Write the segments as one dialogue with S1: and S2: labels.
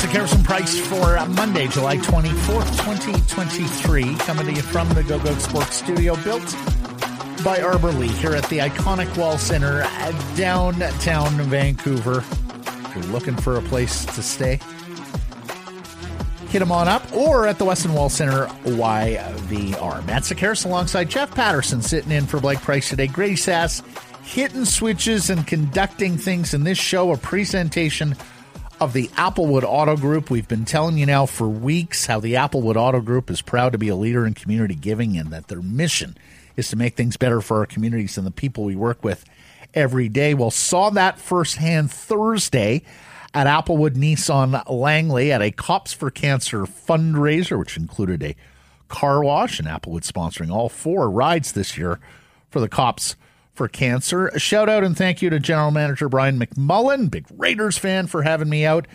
S1: Sekeres and Price for uh, Monday, July 24th, 2023. Coming to you from the Go Goat Sports Studio, built by Arbor Lee here at the iconic Wall Center downtown Vancouver. If you're looking for a place to stay, hit them on up or at the Westin Wall Center YVR. Matt Sekeres alongside Jeff Paterson sitting in for Blake Price today. Grady Sass hitting switches and conducting things in this show, a presentation of the Applewood Auto Group. We've been telling you now for weeks how the Applewood Auto Group is proud to be a leader in community giving and that their mission is to make things better for our communities and the people we work with every day. Well, saw that firsthand Thursday at Applewood Nissan Langley at a Cops for Cancer fundraiser, which included a car wash and Applewood sponsoring all four rides this year for the Cops for Cancer. A shout out and thank you to General Manager Brian McMullen, big Raiders fan, for having me out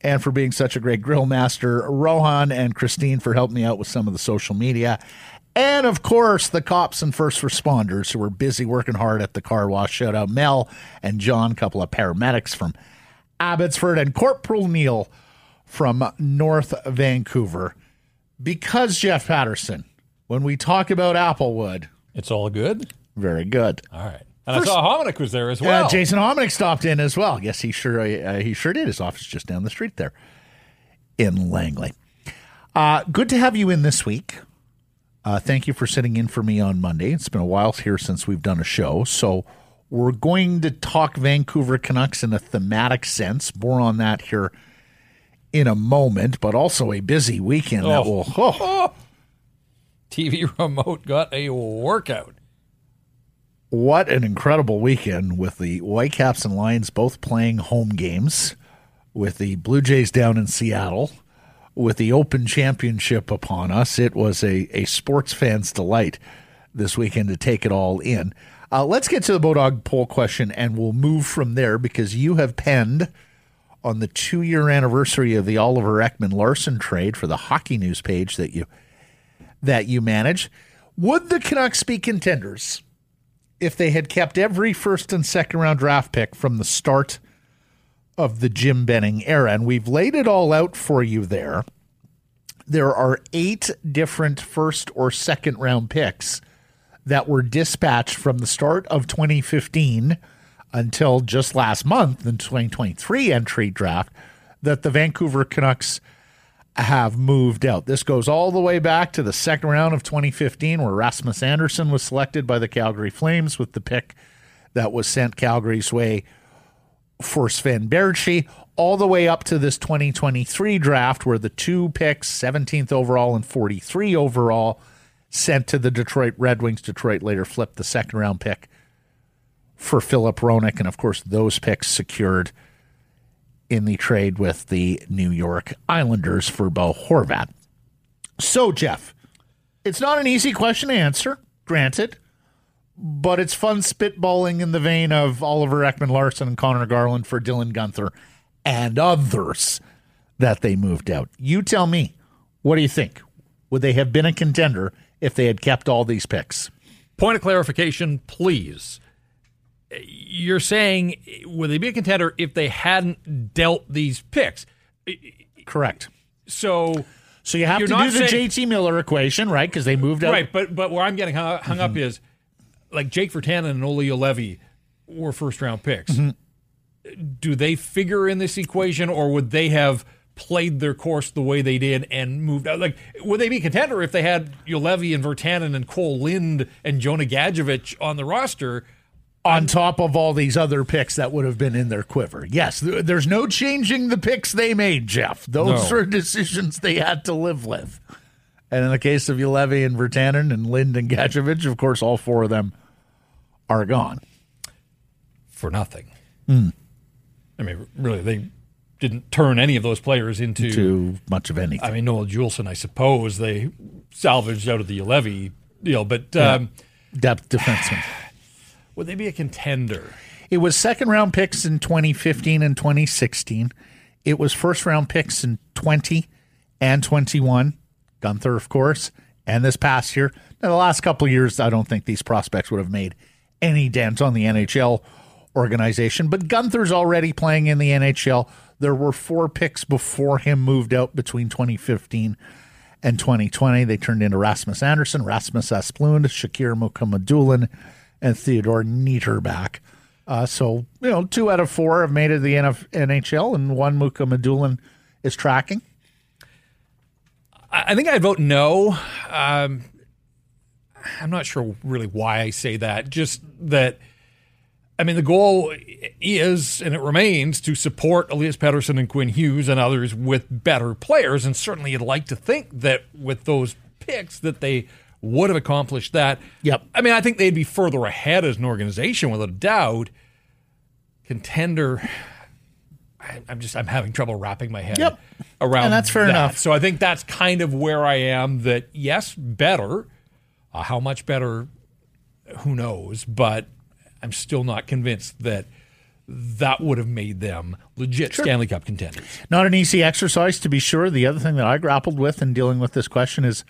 S1: and for being such a great grill master. Rohan and Christine for helping me out with some of the social media. And of course, the cops and first responders who were busy working hard at the car wash. Shout out Mel and John, couple of paramedics from Abbotsford, and Corporal Neil from North Vancouver. Because Jeff Paterson, when we talk about Applewood,
S2: It's all good.
S1: very good.
S2: All right. And
S1: First-
S2: I saw Hominick was there as well.
S1: Uh, Jason Hominick stopped in as well. Yes, he sure uh, he sure did. His office just down the street there in Langley. Uh, good to have you in this week. Uh, thank you for sitting in for me on Monday. It's been a while here since we've done a show, so we're going to talk Vancouver Canucks in a thematic sense. More on that here in a moment, but also a busy weekend that
S2: Oh.
S1: will. Oh,
S2: TV remote got a workout.
S1: what an incredible weekend with the Whitecaps and Lions both playing home games, with the Blue Jays down in Seattle, with the Open Championship upon us. It was a, a sports fan's delight this weekend to take it all in. Uh, let's get to the Bodog poll question and we'll move from there because you have penned on the two year anniversary of the Oliver Ekman Larsson trade for the hockey news page that you that you manage. Would the Canucks be contenders? if they had kept every first and second round draft pick from the start of the Jim Benning era. And we've laid it all out for you there. There are eight different first or second round picks that were dispatched from the start of 2015 until just last month, the 2023 entry draft, that the Vancouver Canucks have moved out. This goes all the way back to the second round of 2015, where Rasmus Andersson was selected by the Calgary Flames with the pick that was sent Calgary's way for Sven Baertschi, all the way up to this 2023 draft, where the two picks, 17th overall and 43 overall, sent to the Detroit Red Wings. Detroit later flipped the second round pick for Filip Hronek, and of course, those picks secured in the trade with the New York Islanders for Bo Horvat. So, Jeff, it's not an easy question to answer, granted, but it's fun spitballing in the vein of Oliver Ekman Larsson and Conor Garland for Dylan Guenther and others that they moved out. You tell me, what do you think? Would they have been a contender if they had kept all these picks?
S2: Point of clarification, please. You're saying would they be a contender if they hadn't dealt these picks?
S1: Correct.
S2: So
S1: So you have to do the
S2: saying-
S1: JT Miller equation, right? Because they moved out.
S2: right, but but where I'm getting hung, hung up mm-hmm. is like Jake Virtanen and Olli Juolevi were first round picks. Mm-hmm. Do they figure in this equation, or would they have played their course the way they did and moved out? Like, would they be contender if they had Juolevi and Virtanen and Kole Lind and Jonah Gadjovich on the roster?
S1: on top of all these other picks that would have been in their quiver. Yes, there's no changing the picks they made, Jeff. Those
S2: No.
S1: are decisions they had to live with. And in the case of Juolevi and Virtanen and Lind and Gadjovich, of course, all four of them are gone.
S2: for nothing. Hmm. I mean, really, they didn't turn any of those players into.
S1: Too much of anything.
S2: I mean, Noel Juulsen, I suppose they salvaged out of the Juolevi deal, but um,
S1: Depth defenseman.
S2: would they be a contender?
S1: It was second round picks in 2015 and 2016. It was first round picks in 20 and 21. Guenther, of course, And this past year, now the last couple of years, I don't think these prospects would have made any dent on the NHL organization. But Guenther's already playing in the NHL. There were four picks before him moved out between 2015 and 2020. They turned into Rasmus Andersson, Rasmus Asplund, Shakir Mukhamadullin, and Theodore Niederbach. Uh, so, you know, two out of four have made it to the NF- NHL, and one Mukhamadullin is tracking.
S2: I think I'd vote no. Um, I'm not sure really why I say that. Just that, I mean, the goal is and it remains to support Elias Pettersson and Quinn Hughes and others with better players. And certainly, you'd like to think that with those picks that they would have accomplished that.
S1: Yep.
S2: I mean, I think they'd be further ahead as an organization without a doubt. Contender. I, I'm just I'm having trouble wrapping my head
S1: Yep.
S2: around.
S1: And that's fair
S2: that.
S1: enough.
S2: So I think that's kind of where I am. That yes, better. Uh, how much better? Who knows? But I'm still not convinced that that would have made them legit Stanley Cup contenders.
S1: Not an easy exercise, to be sure. The other thing that I grappled with in dealing with this question is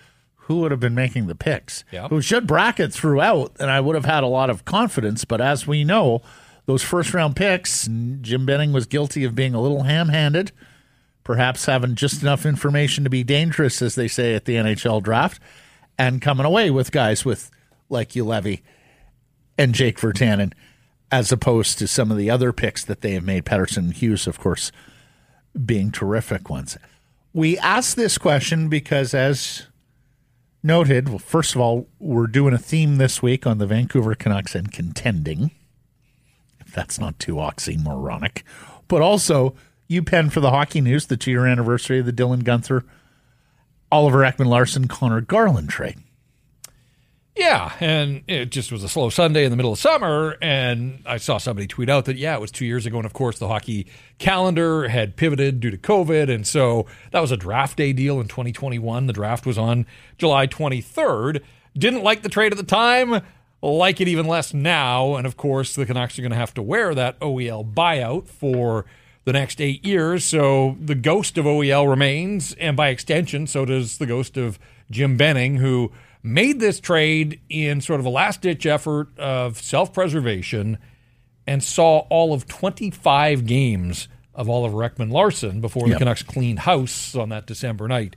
S1: who would have been making the picks?
S2: Yeah.
S1: Who should bracket throughout, and I would have had a lot of confidence. But as we know, those first round picks, Jim Benning was guilty of being a little ham handed, perhaps having just enough information to be dangerous, as they say at the NHL draft, and coming away with guys with like Juolevi and Jake Virtanen, as opposed to some of the other picks that they have made. Pettersson Hughes, of course, being terrific ones. We asked this question because, as noted, well, first of all, we're doing a theme this week on the Vancouver Canucks and contending. If that's not too oxymoronic. But also, you penned for the hockey news the two year anniversary of the Dylan Guenther, Oliver Ekman Larsson, Conor Garland trade.
S2: Yeah, and it just was a slow Sunday in the middle of summer, and I saw somebody tweet out that yeah, it was two years ago, and of course the hockey calendar had pivoted due to COVID, and so that was a draft day deal in 2021. The draft was on July 23rd. Didn't like the trade at the time, like it even less now, and of course the Canucks are going to have to wear that OEL buyout for the next eight years. So the ghost of OEL remains, and by extension, so does the ghost of Jim Benning, who made this trade in sort of a last ditch effort of self preservation and saw all of 25 games of Oliver Ekman Larsson before the
S1: Yep.
S2: Canucks cleaned house on that December night.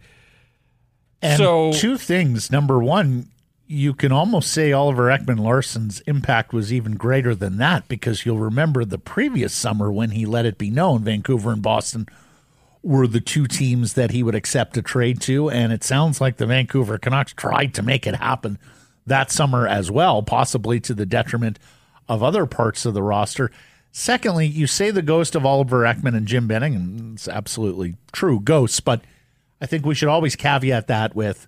S1: And
S2: So-
S1: two things. Number one, you can almost say Oliver Ekman Larsson's impact was even greater than that because you'll remember the previous summer when he let it be known Vancouver and Boston were the two teams that he would accept a trade to. And it sounds like the Vancouver Canucks tried to make it happen that summer as well, possibly to the detriment of other parts of the roster. Secondly, you say the ghost of Oliver Ekman and Jim Benning, and it's absolutely true, ghosts, but I think we should always caveat that with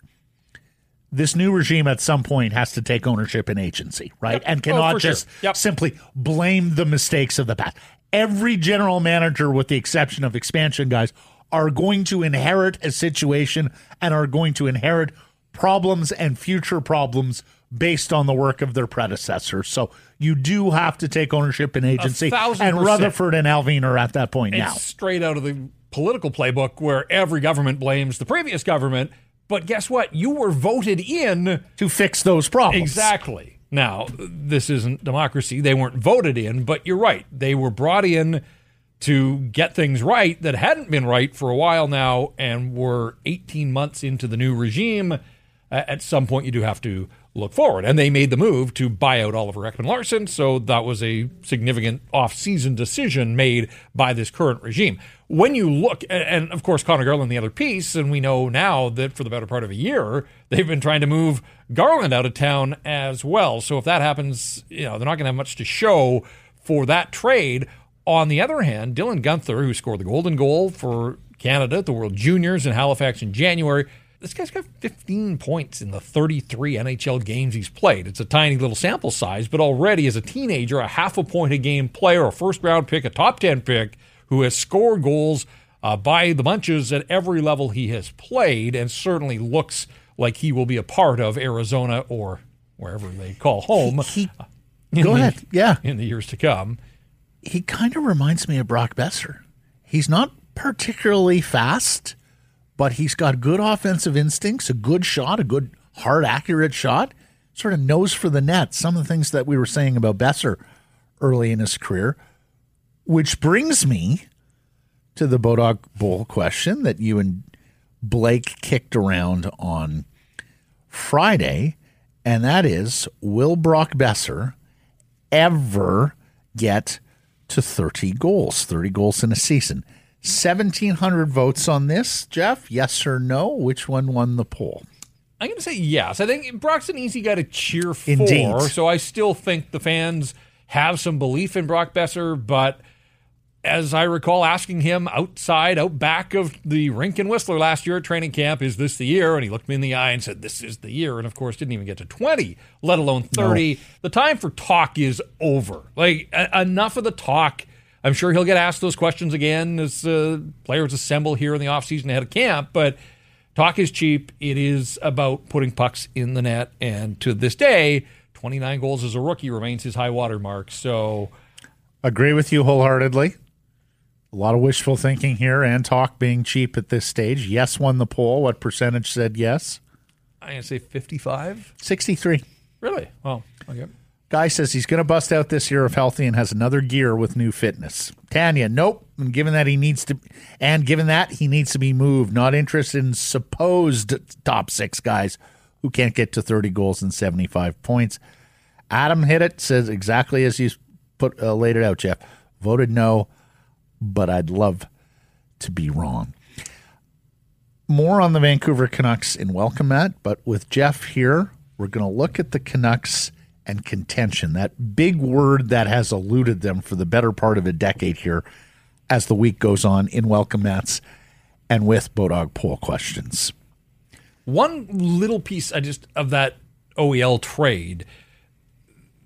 S1: this new regime at some point has to take ownership and agency, right?
S2: Yep.
S1: And
S2: Oh,
S1: cannot
S2: sure.
S1: just
S2: Yep.
S1: simply blame the mistakes of the past. Every general manager, with the exception of expansion guys, are going to inherit a situation and are going to inherit problems and future problems based on the work of their predecessors. So you do have to take ownership and agency. And. Rutherford and Allvin are at that point now.
S2: Straight out of the political playbook where every government blames the previous government. But guess what? You were voted in
S1: To fix those problems.
S2: Exactly. Now, this isn't democracy. They weren't voted in, but you're right. They were brought in to get things right that hadn't been right for a while now and were 18 months into the new regime. At some point, you do have to look forward. And they made the move to buy out Oliver Ekman Larsson. So that was a significant off-season decision made by this current regime. When you look, and- of course, Conor Garland, the other piece, and we know now that for the better part of a year, they've been trying to move Garland out of town as well. So if that happens, you know, they're not going to have much to show for that trade. On the other hand, Dylan Guenther, who scored the golden goal for Canada at the World Juniors in Halifax in January, this guy's got 15 points in the 33 NHL games he's played. It's a tiny little sample size, but already as a teenager, a half a point a game player, a first round pick, a top 10 pick who has scored goals uh, by the bunches at every level he has played and certainly looks like he will be a part of Arizona or wherever they call home
S1: He,
S2: in
S1: go
S2: the-
S1: ahead. Yeah.
S2: in the years to come.
S1: he kind of reminds me of Brock Boeser. He's not particularly fast, but he's got good offensive instincts, a good shot, a good hard, accurate shot. Sort of nose for the net. Some of the things that we were saying about Boeser early in his career, which brings me to the Bodog Bowl question that you and Blake kicked around on Friday, and that is Will Brock Boeser ever get to 30 goals, 30 goals in a season? 1,700 votes on this, Jeff. Yes or no? Which one won the poll?
S2: I'm going to say yes. I think Brock's an easy guy to cheer for.
S1: Indeed.
S2: So I still think the fans have some belief in Brock Boeser, but as I recall asking him outside, out back of the rink in Whistler last year at training camp, is this the year? And he looked me in the eye and said, This is the year. And of course, didn't even get to 20, let alone 30. No. The time for talk is over. Like, a- enough of the talk. I'm sure he'll get asked those questions again as uh, players assemble here in the offseason ahead of camp. But talk is cheap. It is about putting pucks in the net. And to this day, 29 goals as a rookie remains his high water mark. So,
S1: agree with you wholeheartedly. A lot of wishful thinking here and talk being cheap at this stage. Yes won the poll. What percentage said yes?
S2: I'm going to say 55.
S1: 63.
S2: Really? Oh, okay.
S1: Guy says he's going to bust out this year if healthy and has another gear with new fitness. Tanya, nope. And given that he needs to, and given that he needs to be moved, not interested in supposed top six guys who can't get to 30 goals and 75 points. Adam hit it, says exactly as you put uh, laid it out, Jeff. Voted no but I'd love to be wrong. More on the Vancouver Canucks in welcome Matt, but with Jeff here, we're going to look at the Canucks and contention, that big word that has eluded them for the better part of a decade here as the week goes on in welcome mats and with Bodog poll questions.
S2: One little piece I just of that OEL trade,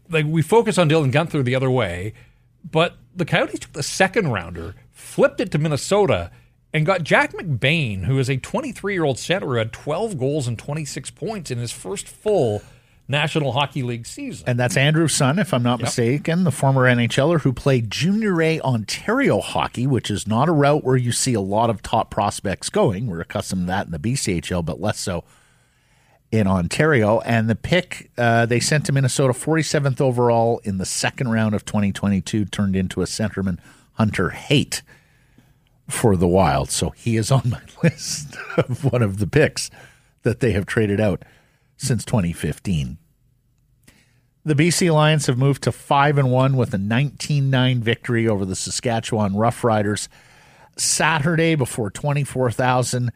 S2: like we focus on Dylan Guenther the other way, but the Coyotes took the second rounder, flipped it to Minnesota, and got Jack McBain, who is a 23 year old center who had 12 goals and 26 points in his first full National Hockey League season.
S1: And that's Andrew's son, if I'm not yep. mistaken, the former NHLer who played Junior A Ontario hockey, which is not a route where you see a lot of top prospects going. We're accustomed to that in the BCHL, but less so in Ontario. And the pick uh, they sent to Minnesota, 47th overall in the second round of 2022, turned into a centerman, Hunter Haight, for the Wild. So he is on my list of one of the picks that they have traded out since 2015. The BC Lions have moved to 5 and 1 with a 19-9 victory over the Saskatchewan Roughriders Saturday before 24,000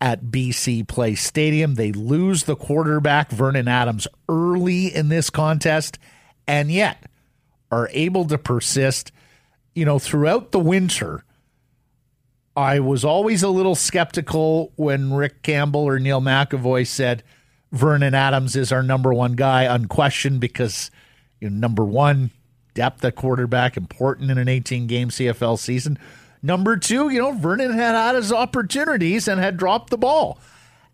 S1: at BC Place Stadium. They lose the quarterback, Vernon Adams, early in this contest, and yet are able to persist. You know, throughout the winter, I was always a little skeptical when Rick Campbell or Neil McEvoy said Vernon Adams is our number one guy, unquestioned, because you know, number one, depth at quarterback, important in an 18 game CFL season. Number two, you know, Vernon had had his opportunities and had dropped the ball.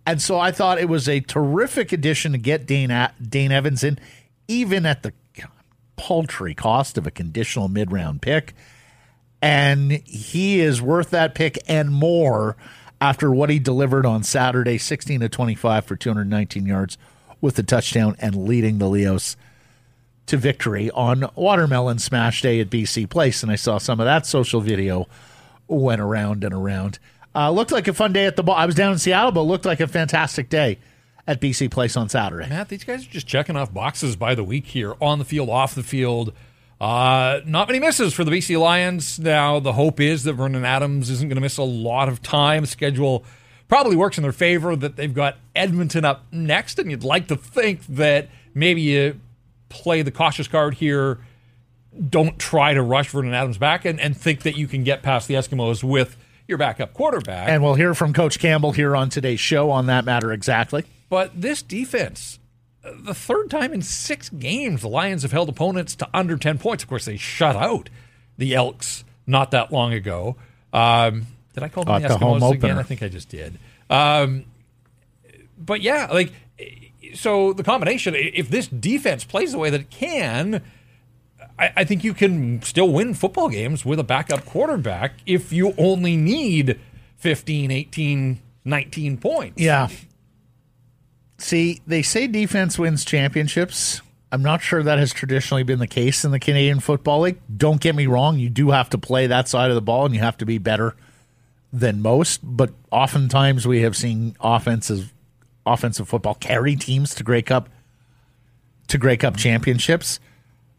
S1: And so I thought it was a terrific addition to get Dane, Dane Evans in, even at the paltry cost of a conditional mid round pick. And he is worth that pick and more after what he delivered on Saturday 16 to 25 for 219 yards with a touchdown and leading the Leos to victory on Watermelon Smash Day at BC Place. And I saw some of that social video went around and around. Uh, looked like a fun day at the ball. I was down in Seattle, but looked like a fantastic day at BC Place on Saturday.
S2: Matt, these guys are just checking off boxes by the week here on the field, off the field. Uh, not many misses for the BC Lions. Now, the hope is that Vernon Adams isn't going to miss a lot of time. Schedule probably works in their favor that they've got Edmonton up next, and you'd like to think that maybe you play the cautious card here don't try to rush Vernon Adams back and, and think that you can get past the Eskimos with your backup quarterback.
S1: And we'll hear from Coach Campbell here on today's show on that matter exactly.
S2: But this defense, the third time in six games, the Lions have held opponents to under 10 points. Of course, they shut out the Elks not that long ago. Um, did I call them uh, the Eskimos again? I think I just did. Um, but yeah, like, so the combination, if this defense plays the way that it can, I, I think you can still win football games with a backup quarterback if you only need 15, 18, 19 points.
S1: Yeah. See, they say defense wins championships. I'm not sure that has traditionally been the case in the Canadian Football League. Don't get me wrong, you do have to play that side of the ball and you have to be better than most, but oftentimes we have seen offensive offensive football carry teams to Grey Cup to Grey Cup championships.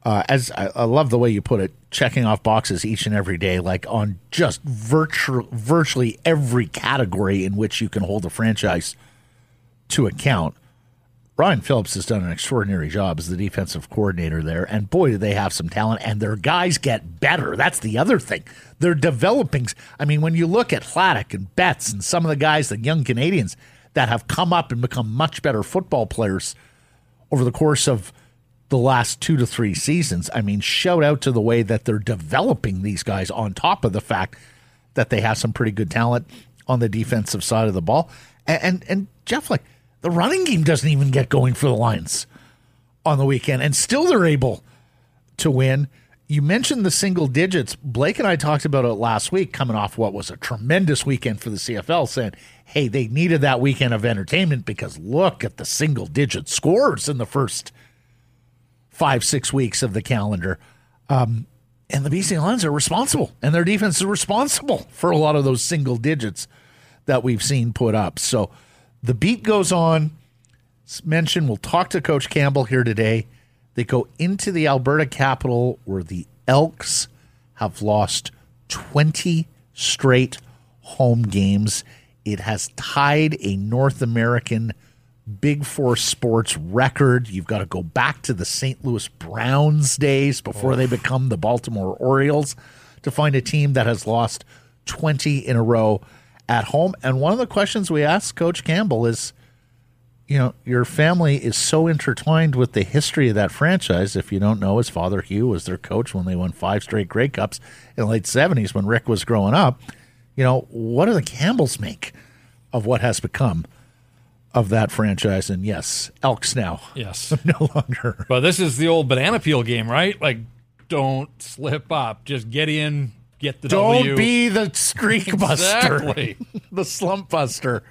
S1: Uh, as I, I, love the way you put it, checking off boxes each and every day, like on just virtu- virtually every category in which you can hold a franchise to account. Ryan Phillips has done an extraordinary job as the defensive coordinator there, and boy, do they have some talent, and their guys get better. That's the other thing. They're developing. I mean, when you look at Hladik and Betts and some of the guys, the young Canadians that have come up and become much better football players over the course of the last two to three seasons, I mean, shout out to the way that they're developing these guys on top of the fact that they have some pretty good talent on the defensive side of the ball. And, and, and Jeff, like, the running game doesn't even get going for the Lions on the weekend, and still they're able to win. You mentioned the single digits. Blake and I talked about it last week, coming off what was a tremendous weekend for the CFL, saying, hey, they needed that weekend of entertainment because look at the single digit scores in the first five, six weeks of the calendar. Um, and the BC Lions are responsible, and their defense is responsible for a lot of those single digits that we've seen put up. So, the beat goes on. Mention we'll talk to Coach Campbell here today. They go into the Alberta capital where the Elks have lost 20 straight home games. It has tied a North American Big Four sports record. You've got to go back to the St. Louis Browns days before oh. they become the Baltimore Orioles to find a team that has lost 20 in a row at home. And one of the questions we asked Coach Campbell is, you know, your family is so intertwined with the history of that franchise. If you don't know, his father Hugh was their coach when they won five straight Grey Cups in the late seventies when Rick was growing up. You know, what do the Campbells make of what has become of that franchise? And yes, Elks now.
S2: Yes.
S1: no longer.
S2: But this is the old banana peel game, right? Like, don't slip up. Just get in, get the
S1: Don't
S2: W.
S1: be the streak buster,
S2: exactly.
S1: the slump buster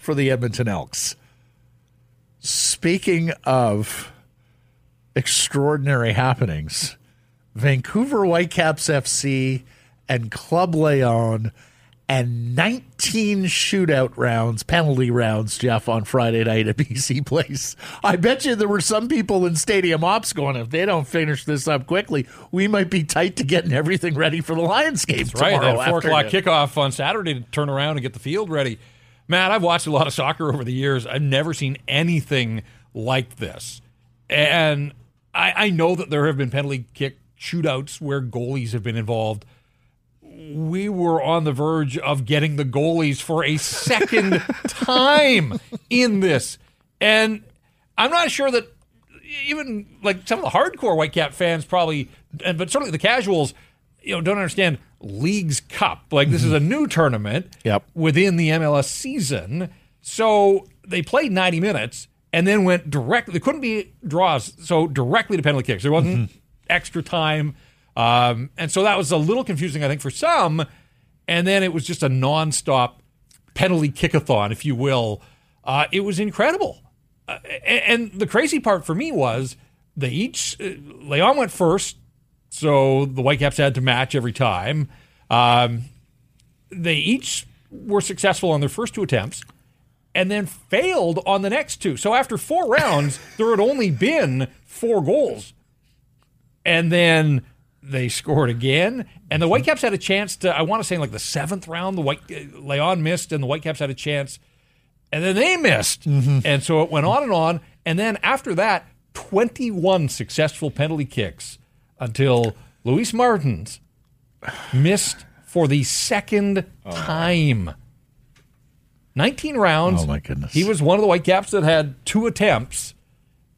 S1: for the Edmonton Elks. Speaking of extraordinary happenings, Vancouver Whitecaps FC and Club Leon and 19 shootout rounds, penalty rounds, Jeff, on Friday night at BC Place. I bet you there were some people in Stadium Ops going, if they don't finish this up quickly, we might be tight to getting everything ready for the Lions game
S2: That's right.
S1: That
S2: four o'clock kickoff on Saturday to turn around and get the field ready. Matt, I've watched a lot of soccer over the years. I've never seen anything like this. And I, I know that there have been penalty kick shootouts where goalies have been involved – we were on the verge of getting the goalies for a second time in this. And I'm not sure that even like some of the hardcore Whitecap fans probably, but certainly the casuals, you know, don't understand Leagues Cup. Like this is a new tournament
S1: yep.
S2: within the MLS season. So they played 90 minutes and then went directly. There couldn't be draws, so directly to penalty kicks. There wasn't mm-hmm. extra time. Um, and so that was a little confusing, I think, for some. And then it was just a nonstop penalty kickathon, if you will. Uh, it was incredible. Uh, and, the crazy part for me was they each, uh, Leon went first, so the Whitecaps had to match every time. Um, they each were successful on their first two attempts and then failed on the next two. So after four rounds, there had only been four goals. And then they scored again, and the Whitecaps had a chance to. I want to say in like the seventh round, the White uh, Leon missed, and the Whitecaps had a chance, and then they missed, mm-hmm. and so it went on and on. And then after that, twenty-one successful penalty kicks until Luis Martins missed for the second oh. time. 19 rounds.
S1: Oh, my goodness.
S2: He was one of the Whitecaps that had two attempts,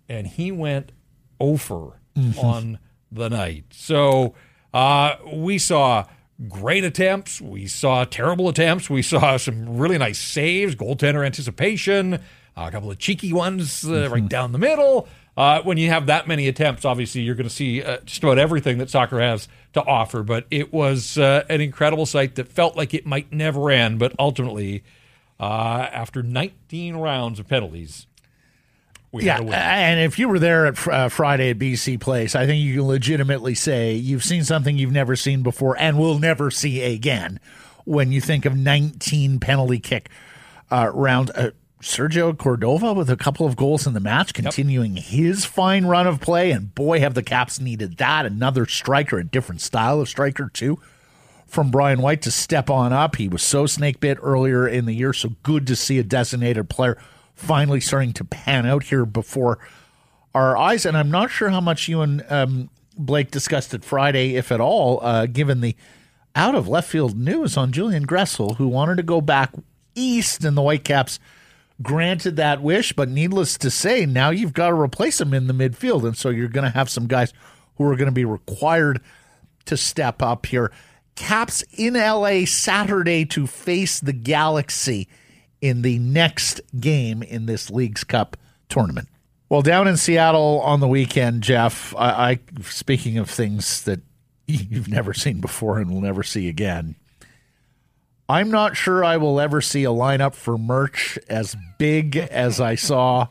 S2: and he went over mm-hmm. on the night. So uh, we saw great attempts. We saw terrible attempts. We saw some really nice saves, goaltender anticipation, a couple of cheeky ones uh, mm-hmm. right down the middle. Uh, when you have that many attempts, obviously you're going to see uh, just about everything that soccer has to offer. But it was uh, an incredible sight that felt like it might never end. But ultimately, uh, after 19 rounds of penalties, We
S1: yeah,
S2: had to win.
S1: and if you were there at uh, Friday at BC Place, I think you can legitimately say you've seen something you've never seen before and will never see again. When you think of 19 penalty kick uh, round, uh, Sergio Cordova with a couple of goals in the match, continuing his fine run of play, and boy, have the Caps needed that. Another striker, a different style of striker too from Brian White to step on up. He was so snake bit earlier in the year, so good to see a designated player finally starting to pan out here before our eyes. And I'm not sure how much you and um, Blake discussed it Friday, if at all, uh, given the out of left field news on Julian Gressel, who wanted to go back east, and the Whitecaps granted that wish. But needless to say, now you've got to replace him in the midfield, and so you're going to have some guys who are going to be required to step up here. Caps in LA Saturday to face the Galaxy in the next game in this League's Cup tournament. Well, down in Seattle on the weekend, Jeff, I, I speaking of things that you've never seen before and will never see again. I'm not sure I will ever see a lineup for merch as big as I saw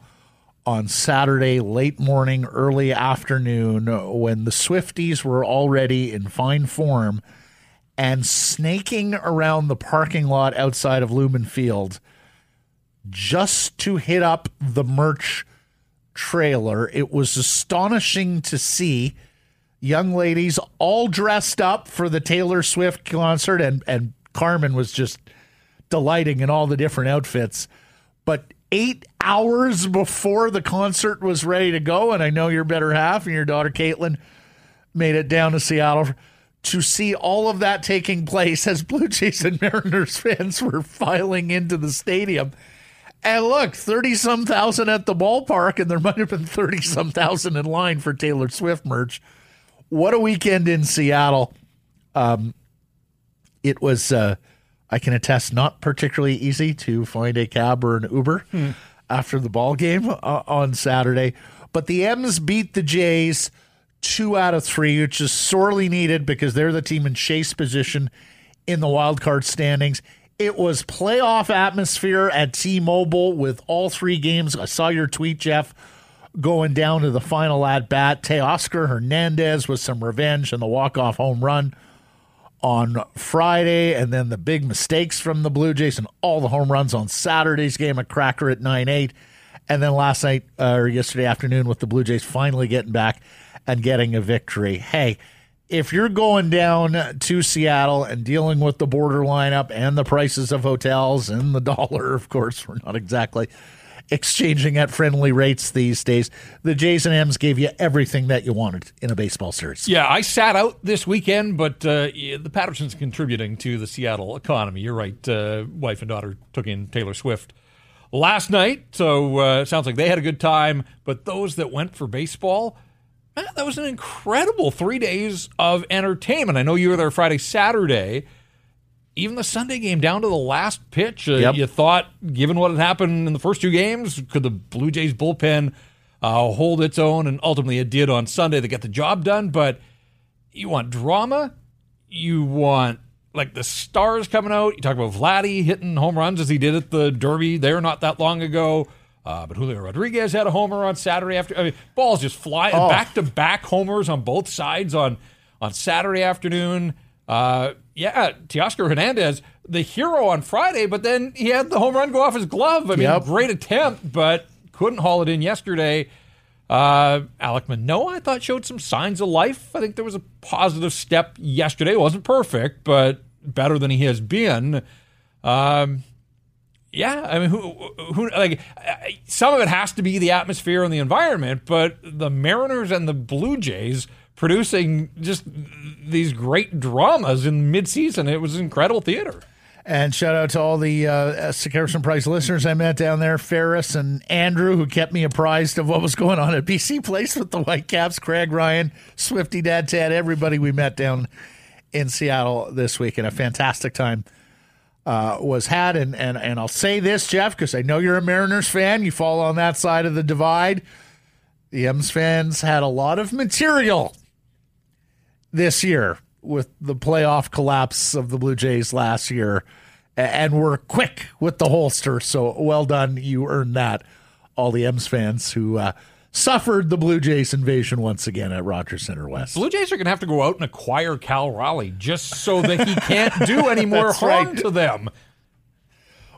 S1: on Saturday, late morning, early afternoon, when the Swifties were already in fine form and snaking around the parking lot outside of Lumen Field just to hit up the merch trailer. It was astonishing to see young ladies all dressed up for the Taylor Swift concert, and, and Carmen was just delighting in all the different outfits. But eight hours before the concert was ready to go, and I know your better half and your daughter Caitlin made it down to Seattle to see all of that taking place as Blue Jays and Mariners fans were filing into the stadium. And look, 30 some thousand at the ballpark, and there might have been 30 some thousand in line for Taylor Swift merch. What a weekend in Seattle. Um, it was, uh, I can attest, not particularly easy to find a cab or an Uber after the ball game uh, on Saturday. But the M's beat the Jays two out of three, which is sorely needed because they're the team in chase position in the wild card standings. It was playoff atmosphere at T-Mobile with all three games. I saw your tweet, Jeff, going down to the final at bat. Teoscar Hernandez with some revenge and the walk-off home run on Friday, and then the big mistakes from the Blue Jays and all the home runs on Saturday's game at Cracker at 9 8. And then last night uh, or yesterday afternoon with the Blue Jays finally getting back and getting a victory. Hey, if you're going down to Seattle and dealing with the border lineup and the prices of hotels and the dollar, of course, we're not exactly exchanging at friendly rates these days. The Jays and M's gave you everything that you wanted in a baseball series.
S2: Yeah, I sat out this weekend, but uh, the Patersons contributing to the Seattle economy. You're right. Uh, wife and daughter took in Taylor Swift last night, so uh, sounds like they had a good time. But those that went for baseball, that was an incredible three days of entertainment. I know you were there Friday, Saturday. Even the Sunday game down to the last pitch, uh,
S1: Yep.
S2: you thought, given what had happened in the first two games, could the Blue Jays bullpen uh, hold its own? And ultimately, it did on Sunday to get the job done. But you want drama, you want like the stars coming out. You talk about Vladdy hitting home runs as he did at the Derby there not that long ago. Uh, but Julio Rodriguez had a homer on Saturday after. I mean, balls just fly back to back homers on both sides on on Saturday afternoon. Uh, yeah, Teoscar Hernandez, the hero on Friday, but then he had the home run go off his glove. I mean,
S1: Yep.
S2: great attempt, but couldn't haul it in yesterday. Uh, Alek Manoah, I thought, showed some signs of life. I think there was a positive step yesterday. It wasn't perfect, but better than he has been. Um, yeah, I mean, who, who, like, some of it has to be the atmosphere and the environment, but the Mariners and the Blue Jays producing just these great dramas in midseason. It was incredible theater.
S1: And shout out to all the uh, Sekeres and Price listeners I met down there, Ferris and Andrew, who kept me apprised of what was going on at BC Place with the Whitecaps, Craig Ryan, Swifty Dad Ted, everybody we met down in Seattle this week. And a fantastic time uh, was had. And, and, and I'll say this, Jeff, because I know you're a Mariners fan. You fall on that side of the divide. The M's fans had a lot of material this year with the playoff collapse of the Blue Jays last year and were quick with the holster. So well done. You earned that all the M's fans who uh, suffered the Blue Jays invasion once again at Rogers Center West.
S2: Blue Jays are going to have to go out and acquire Cal Raleigh just so that he can't do any more harm right. to them.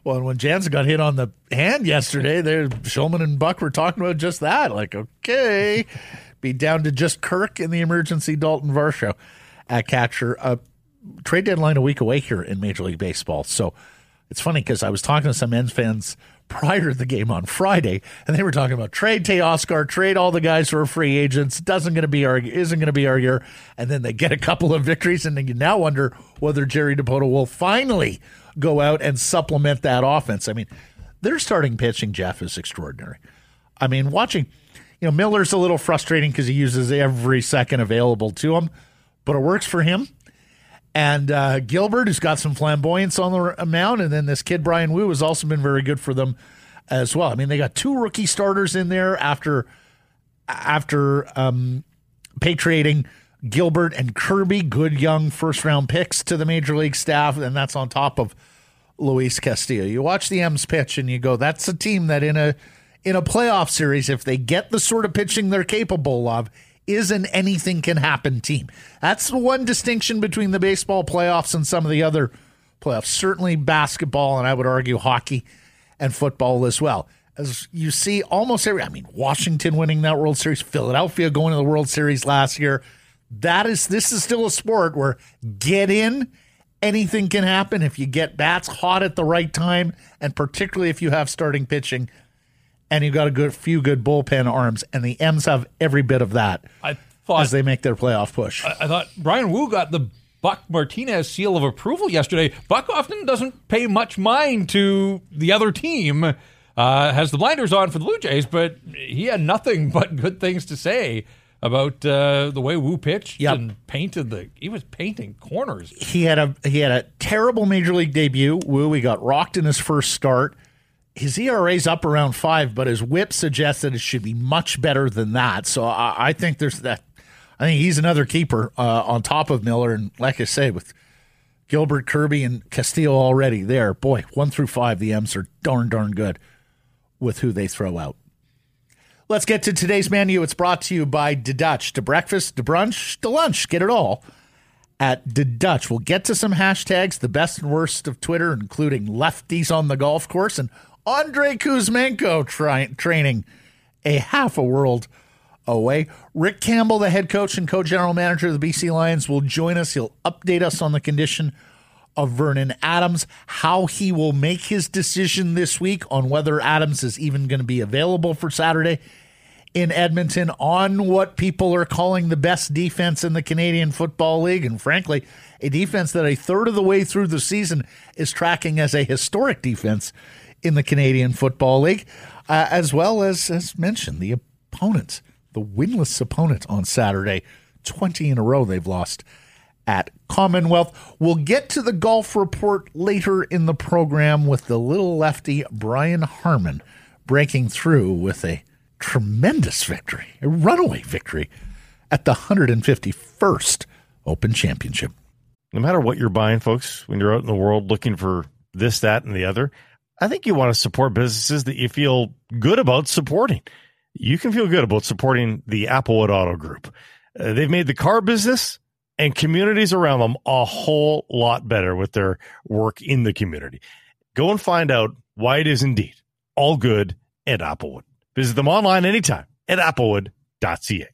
S1: Well, when Jansen got hit on the hand yesterday, there Shulman and Buck were talking about just that. Like, okay, be down to just Kirk in the emergency Dalton Varsho at catcher. Uh, trade deadline a week away here in Major League Baseball. So it's funny because I was talking to some Ends fans prior to the game on Friday, and they were talking about trade Teoscar, trade all the guys who are free agents. Doesn't going to be our isn't going to be our year, and then they get a couple of victories, and then you now wonder whether Jerry Dipoto will finally go out and supplement that offense. I mean, their starting pitching, Jeff, is extraordinary. I mean, watching, you know, Miller's a little frustrating because he uses every second available to him, but it works for him. And uh, Gilbert, who's got some flamboyance on the mound, and then this kid Bryan Woo has also been very good for them as well. I mean, they got two rookie starters in there after after um, patriating Gilbert and Kirby, good young first round picks to the major league staff, and that's on top of Luis Castillo. You watch the M's pitch, and you go, "That's a team that in a in a playoff series, if they get the sort of pitching they're capable of, is an anything can happen team. That's the one distinction between the baseball playoffs and some of the other playoffs. Certainly basketball, and I would argue hockey and football as well. As you see, almost every, I mean, Washington winning that World Series, Philadelphia going to the World Series last year. That is, this is still a sport where get in, anything can happen if you get bats hot at the right time, and particularly if you have starting pitching and you've got a good few good bullpen arms, and the M's have every bit of that. I thought as they make their playoff push.
S2: I, I thought Bryan Woo got the Buck Martinez seal of approval yesterday. Buck often doesn't pay much mind to the other team. Uh, has the blinders on for the Blue Jays, but he had nothing but good things to say about uh, the way Woo pitched yep. and painted the. He was painting corners.
S1: He had a he had a terrible major league debut. Woo he got rocked in his first start his ERA's up around five, but his whip suggests that it should be much better than that. So I, I think there's that. I think he's another keeper uh, on top of Miller, and like I say, with Gilbert, Kirby, and Castillo already there, boy, one through five, the M's are darn darn good with who they throw out. Let's get to today's menu. It's brought to you by De Dutch. To breakfast, to brunch, to lunch, get it all at De Dutch. We'll get to some hashtags, the best and worst of Twitter, including lefties on the golf course and Andrei Kuzmenko try, training a half a world away. Rick Campbell, the head coach and co general manager of the BC Lions, will join us. He'll update us on the condition of Vernon Adams, how he will make his decision this week on whether Adams is even going to be available for Saturday in Edmonton, on what people are calling the best defense in the Canadian Football League. And frankly, a defense that a third of the way through the season is tracking as a historic defense in the Canadian Football League, uh, as well as, as mentioned, the opponents, the winless opponent on Saturday. 20 in a row they've lost at Commonwealth. We'll get to the golf report later in the program with the little lefty Brian Harman breaking through with a tremendous victory, a runaway victory at the 151st Open Championship.
S3: No matter what you're buying, folks, when you're out in the world looking for this, that, and the other, I think you want to support businesses that you feel good about supporting. You can feel good about supporting the Applewood Auto Group. Uh, they've made the car business and communities around them a whole lot better with their work in the community. Go and find out why it is indeed all good at Applewood. Visit them online anytime at applewood.ca.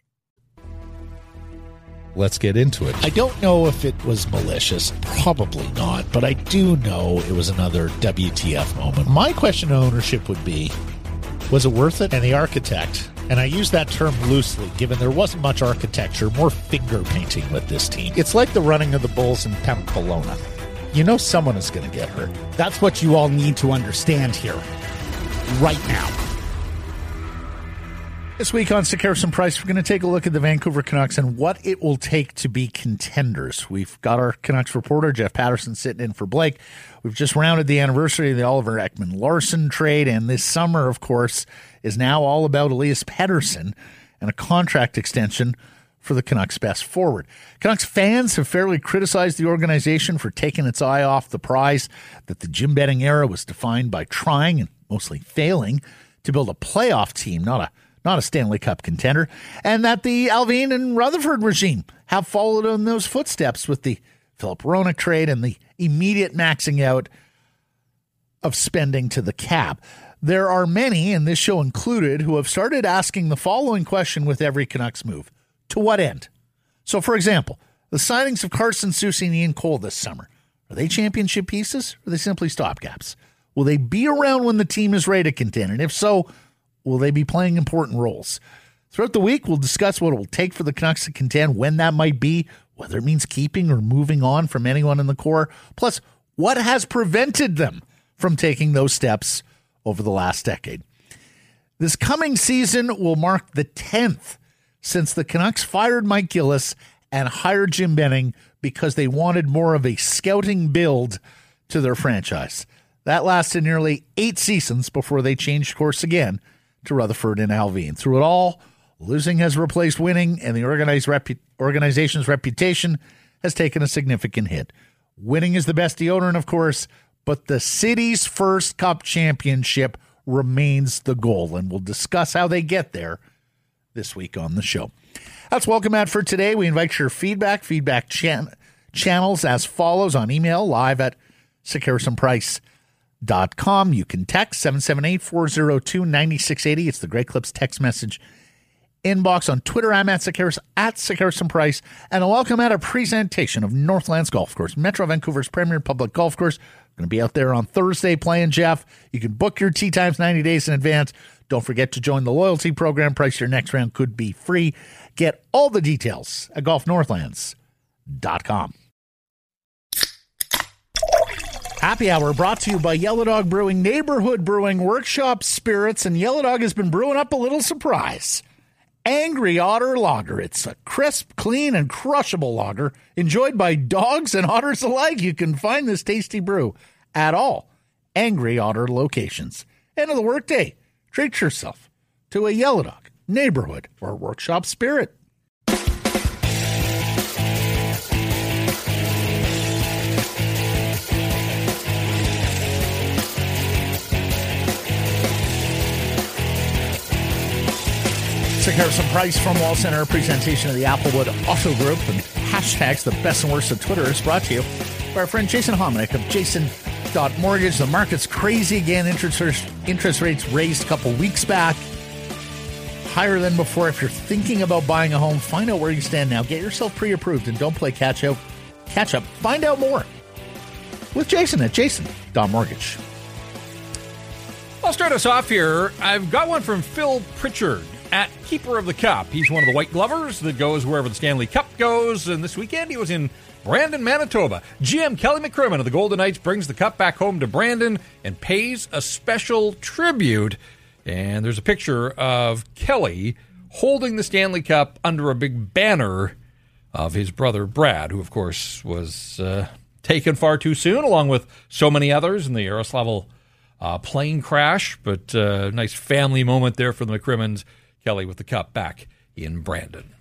S1: Let's get into it. I don't know if it was malicious, probably not, but I do know it was another WTF moment. My question to ownership would be was it worth it? And the architect, and I use that term loosely, given there wasn't much architecture, more finger painting with this team. It's like the running of the Bulls in Pamplona. You know someone is going to get hurt.
S4: That's what you all need to understand here, right now.
S1: This week on Sekeres and Price, we're going to take a look at the Vancouver Canucks and what it will take to be contenders. We've got our Canucks reporter, Jeff Paterson, sitting in for Blake. We've just rounded the anniversary of the Oliver Ekman Larsson trade, and this summer, of course, is now all about Elias Pettersson and a contract extension for the Canucks' best forward. Canucks fans have fairly criticized the organization for taking its eye off the prize that the Jim Benning era was defined by trying and mostly failing to build a playoff team, not a not a Stanley Cup contender, and that the Allvin and Rutherford regime have followed in those footsteps with the Filip Hronek trade and the immediate maxing out of spending to the cap. There are many, and this show included, who have started asking the following question with every Canucks move To what end? So, for example, the signings of Carson Soucy and Ian Cole this summer are they championship pieces or are they simply stopgaps? Will they be around when the team is ready to contend? And if so, will they be playing important roles? Throughout the week, we'll discuss what it will take for the Canucks to contend, when that might be, whether it means keeping or moving on from anyone in the core, plus what has prevented them from taking those steps over the last decade. This coming season will mark the 10th since the Canucks fired Mike Gillis and hired Jim Benning because they wanted more of a scouting build to their franchise. That lasted nearly eight seasons before they changed course again to Rutherford and Allvin. Through it all, losing has replaced winning, and the repu- organization's reputation has taken a significant hit. Winning is the best deodorant, of course, but the city's first cup championship remains the goal, and we'll discuss how they get there this week on the show. That's welcome at for today. We invite your feedback, feedback chan- channels as follows on email live at com. You can text 778 402 9680. It's the Great Clips text message inbox on Twitter. I'm at Sekeres, at Sekeres Price. And a welcome at a presentation of Northlands Golf Course, Metro Vancouver's premier public golf course. Going to be out there on Thursday playing, Jeff. You can book your tee times 90 days in advance. Don't forget to join the loyalty program. Price your next round could be free. Get all the details at golfnorthlands.com. Happy Hour brought to you by Yellow Dog Brewing, Neighborhood Brewing, Workshop Spirits, and Yellow Dog has been brewing up a little surprise. Angry Otter Lager. It's a crisp, clean, and crushable lager enjoyed by dogs and otters alike. You can find this tasty brew at all Angry Otter locations. End of the workday. Treat yourself to a Yellow Dog neighborhood or workshop spirit. Sekeres and Price from Wall Center, presentation of the Applewood Auto Group and hashtags the best and worst of Twitter is brought to you by our friend Jason Hominick of Jason Mortgage. The market's crazy again. Interest, interest rates raised a couple weeks back, higher than before. If you're thinking about buying a home, find out where you stand now. Get yourself pre-approved and don't play catch up. Catch up. Find out more with Jason at Jason Mortgage.
S2: I'll start us off here. I've got one from Phil Pritchard at Keeper of the Cup. He's one of the white glovers that goes wherever the Stanley Cup goes. And this weekend he was in Brandon, Manitoba. GM Kelly McCrimmon of the Golden Knights brings the cup back home to Brandon and pays a special tribute. And there's a picture of Kelly holding the Stanley Cup under a big banner of his brother Brad, who, of course, was uh, taken far too soon, along with so many others in the Yaroslavl uh, plane crash. But uh, nice family moment there for the McCrimmons Kelly with the cup back in Brandon.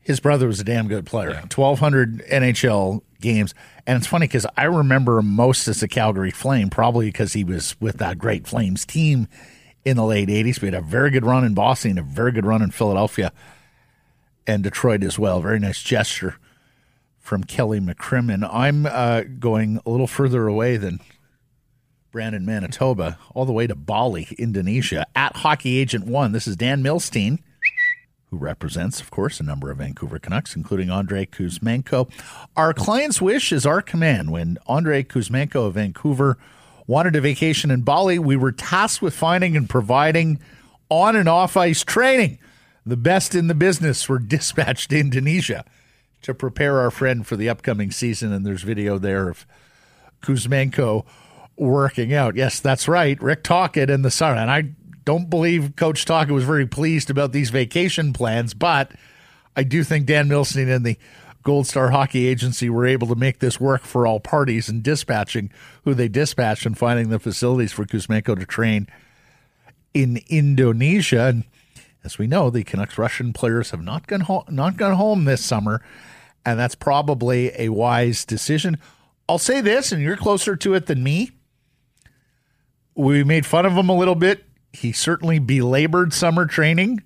S1: His brother was a damn good player. Yeah. 1,200 NHL games. And it's funny because I remember most as a Calgary Flame, probably because he was with that great Flames team in the late 80s. We had a very good run in Boston, a very good run in Philadelphia and Detroit as well. Very nice gesture from Kelly McCrimmon. I'm uh, going a little further away than Brandon, Manitoba, all the way to Bali, Indonesia, at Hockey Agent One. This is Dan Milstein, who represents, of course, a number of Vancouver Canucks, including Andrei Kuzmenko. Our client's wish is our command. When Andrei Kuzmenko of Vancouver wanted a vacation in Bali, we were tasked with finding and providing on and off ice training. The best in the business were dispatched to Indonesia to prepare our friend for the upcoming season. And there's video there of Kuzmenko working out. Yes, that's right. Rick Tocchet in the sun. And I don't believe Coach Tocchet was very pleased about these vacation plans, but I do think Dan Milstein and the Gold Star Hockey Agency were able to make this work for all parties and dispatching who they dispatched and finding the facilities for Kuzmenko to train in Indonesia. And as we know, the Canucks Russian players have not gone home, not gone home this summer, and that's probably a wise decision. I'll say this, and you're closer to it than me we made fun of him a little bit he certainly belabored summer training,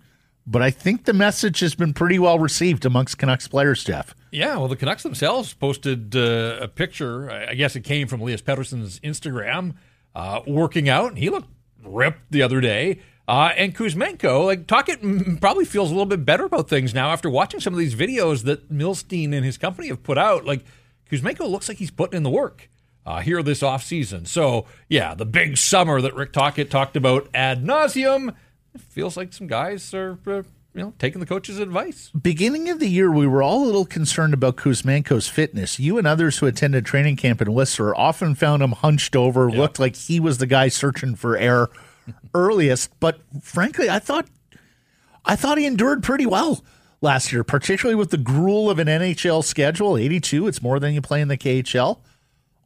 S1: but I think the message has been pretty well received amongst Canucks players, Jeff.
S2: Yeah, well, the Canucks themselves posted uh, a picture. I guess it came from Elias Pettersson's Instagram, uh, working out, and he looked ripped the other day. Uh, and Kuzmenko, like Tocchet probably feels a little bit better about things now after watching some of these videos that Milstein and his company have put out. Like Kuzmenko looks like he's putting in the work uh, here this offseason. So, yeah, the big summer that Rick Tocchet talked about ad nauseum, it feels like some guys are, uh, you know, taking the coach's advice.
S1: Beginning of the year, we were all a little concerned about Kuzmenko's fitness. You and others who attended training camp in Whistler often found him hunched over, yep. looked like he was the guy searching for air earliest. But frankly, I thought I thought he endured pretty well last year, particularly with the gruel of an NHL schedule. 82, it's more than you play in the KHL.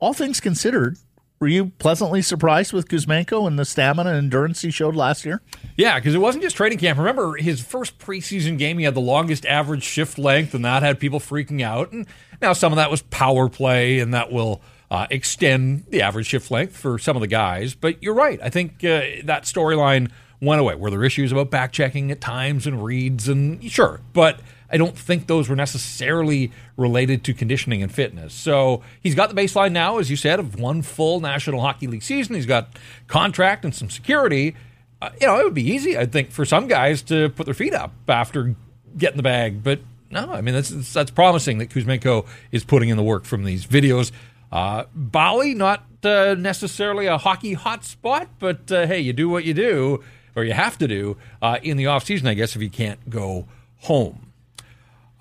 S1: All things considered, were you pleasantly surprised with Kuzmenko and the stamina and endurance he showed last year?
S2: Yeah, because it wasn't just training camp. Remember his first preseason game, he had the longest average shift length, and that had people freaking out. And now some of that was power play, and that will uh, extend the average shift length for some of the guys. But you're right. I think uh, that storyline went away. Were there issues about back checking at times and reads? And sure, but I don't think those were necessarily related to conditioning and fitness. So he's got the baseline now, as you said, of one full National Hockey League season. He's got contract and some security. Uh, you know, it would be easy, I think, for some guys to put their feet up after getting the bag. But no, I mean, that's, that's promising that Kuzmenko is putting in the work from these videos. Uh, Bali, not uh, necessarily a hockey hotspot, but uh, hey, you do what you do, or you have to do uh, in the offseason, I guess, if you can't go home.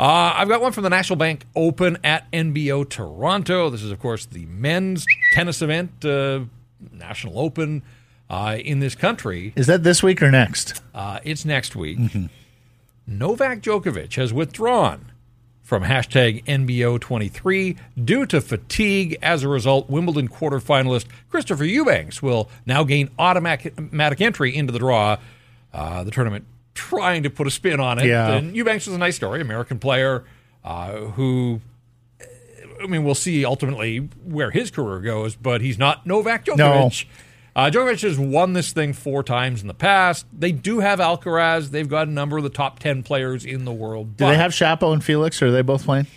S2: Uh, I've got one from the National Bank Open at NBO Toronto. This is, of course, the men's tennis event, uh, National Open in this country.
S1: Is that this week or next?
S2: it's next week. Mm-hmm. Novak Djokovic has withdrawn from hashtag NBO23 due to fatigue. As a result, Wimbledon quarterfinalist Christopher Eubanks will now gain automatic entry into the draw. Uh, the tournament trying to put a spin on it.
S1: Yeah.
S2: And Eubanks is a nice story, American player uh, who. I mean, we'll see ultimately where his career goes, but he's not Novak Djokovic. No. Uh, Djokovic has won this thing four times in the past. They do have Alcaraz. They've got a number of the top 10 players in the world.
S1: Do they have Shapo and Felix, or are they both playing?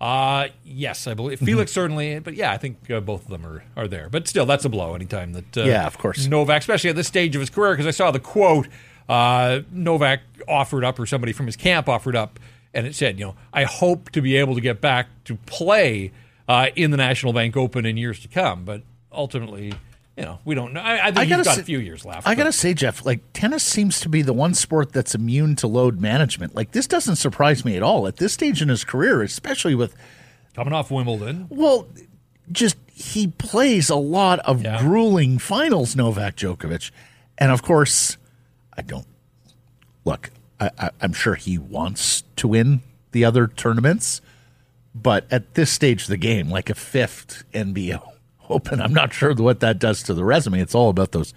S2: Uh, yes, I believe. Felix certainly, but yeah, I think uh, both of them are, are there. But still, that's a blow anytime that. Uh,
S1: yeah, of course.
S2: Novak, especially at this stage of his career, because I saw the quote uh, Novak offered up, or somebody from his camp offered up, and it said, you know, I hope to be able to get back to play uh, in the National Bank Open in years to come. But ultimately, you know, we don't know. I, I think I he's got say, a few years left.
S1: I got to say, Jeff, like tennis seems to be the one sport that's immune to load management. Like this doesn't surprise me at all at this stage in his career, especially with
S2: coming off Wimbledon.
S1: Well, just he plays a lot of yeah. grueling finals, Novak Djokovic, and of course, I don't look. I, I, I'm sure he wants to win the other tournaments, but at this stage of the game, like a fifth NBO open. I'm not sure what that does to the resume. It's all about those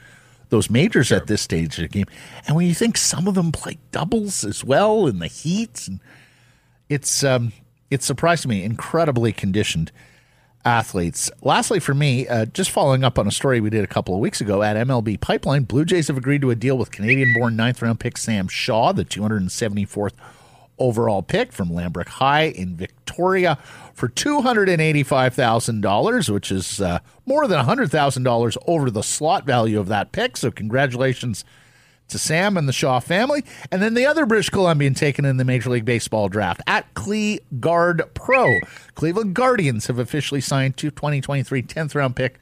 S1: those majors sure. at this stage of the game. And when you think some of them play doubles as well in the heats, and it's um, it's surprised me. Incredibly conditioned athletes. Lastly, for me, uh, just following up on a story we did a couple of weeks ago at MLB Pipeline, Blue Jays have agreed to a deal with Canadian-born ninth round pick Sam Shaw, the 274th overall pick from Lambrick High in Victoria for $285,000, which is uh, more than $100,000 over the slot value of that pick. So, congratulations to Sam and the Shaw family. And then the other British Columbian taken in the Major League Baseball draft at Clee Guard Pro. Cleveland Guardians have officially signed to 2023 10th round pick,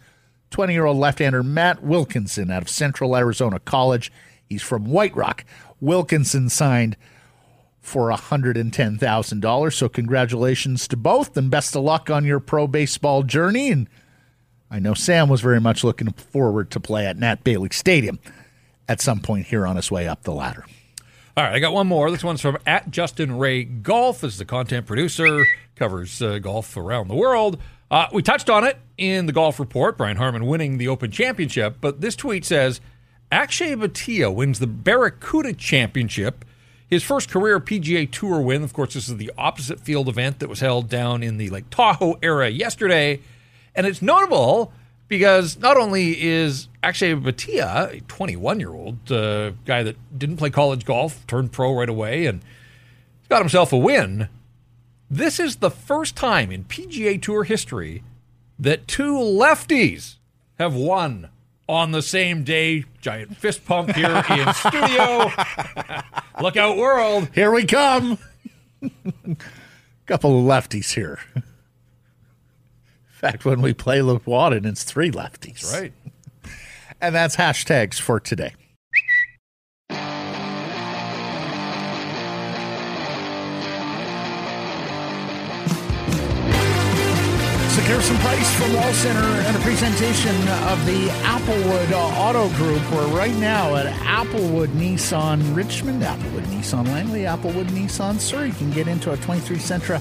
S1: 20 year old left hander Matt Wilkinson out of Central Arizona College. He's from White Rock. Wilkinson signed for $110,000. So, congratulations to both and best of luck on your pro baseball journey. And I know Sam was very much looking forward to play at Nat Bailey Stadium at some point here on his way up the ladder.
S2: All right, I got one more. This one's from at Justin Ray Golf, is the content producer, covers uh, golf around the world. Uh, we touched on it in the golf report, Brian Harman winning the Open Championship, but this tweet says Akshay Bhatia wins the Barracuda Championship his first career PGA Tour win, of course, this is the opposite field event that was held down in the Lake Tahoe era yesterday. And it's notable because not only is Akshay Bhatia, a 21 year old uh, guy that didn't play college golf, turned pro right away, and got himself a win. This is the first time in PGA Tour history that two lefties have won on the same day. Giant fist pump here in studio. Look out, world.
S1: Here we come. Couple of lefties here. In fact, when we play Lewadden, it's three lefties.
S2: Right.
S1: And that's hashtags for today. Sekeres and price from Wall Center and a presentation of the Applewood Auto Group. We're right now at Applewood Nissan Richmond, Applewood Nissan Langley, Applewood Nissan Surrey. You can get into a 23 Sentra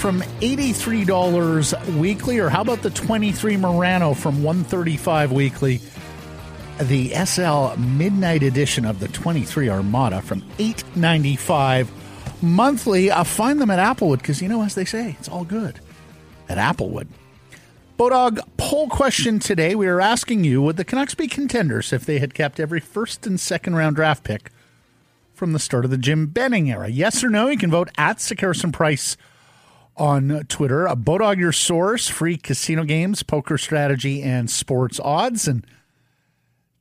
S1: from $83 weekly, or how about the 23 Murano from 135 weekly? The SL Midnight Edition of the 23 Armada from 895 monthly. I'll find them at Applewood because you know, as they say, it's all good at Applewood. Bodog poll question today. We are asking you would the Canucks be contenders if they had kept every first and second round draft pick from the start of the Jim Benning era? Yes or no? You can vote at Sekerson Price on Twitter. Uh, A Bodog, your source, free casino games, poker strategy, and sports odds. And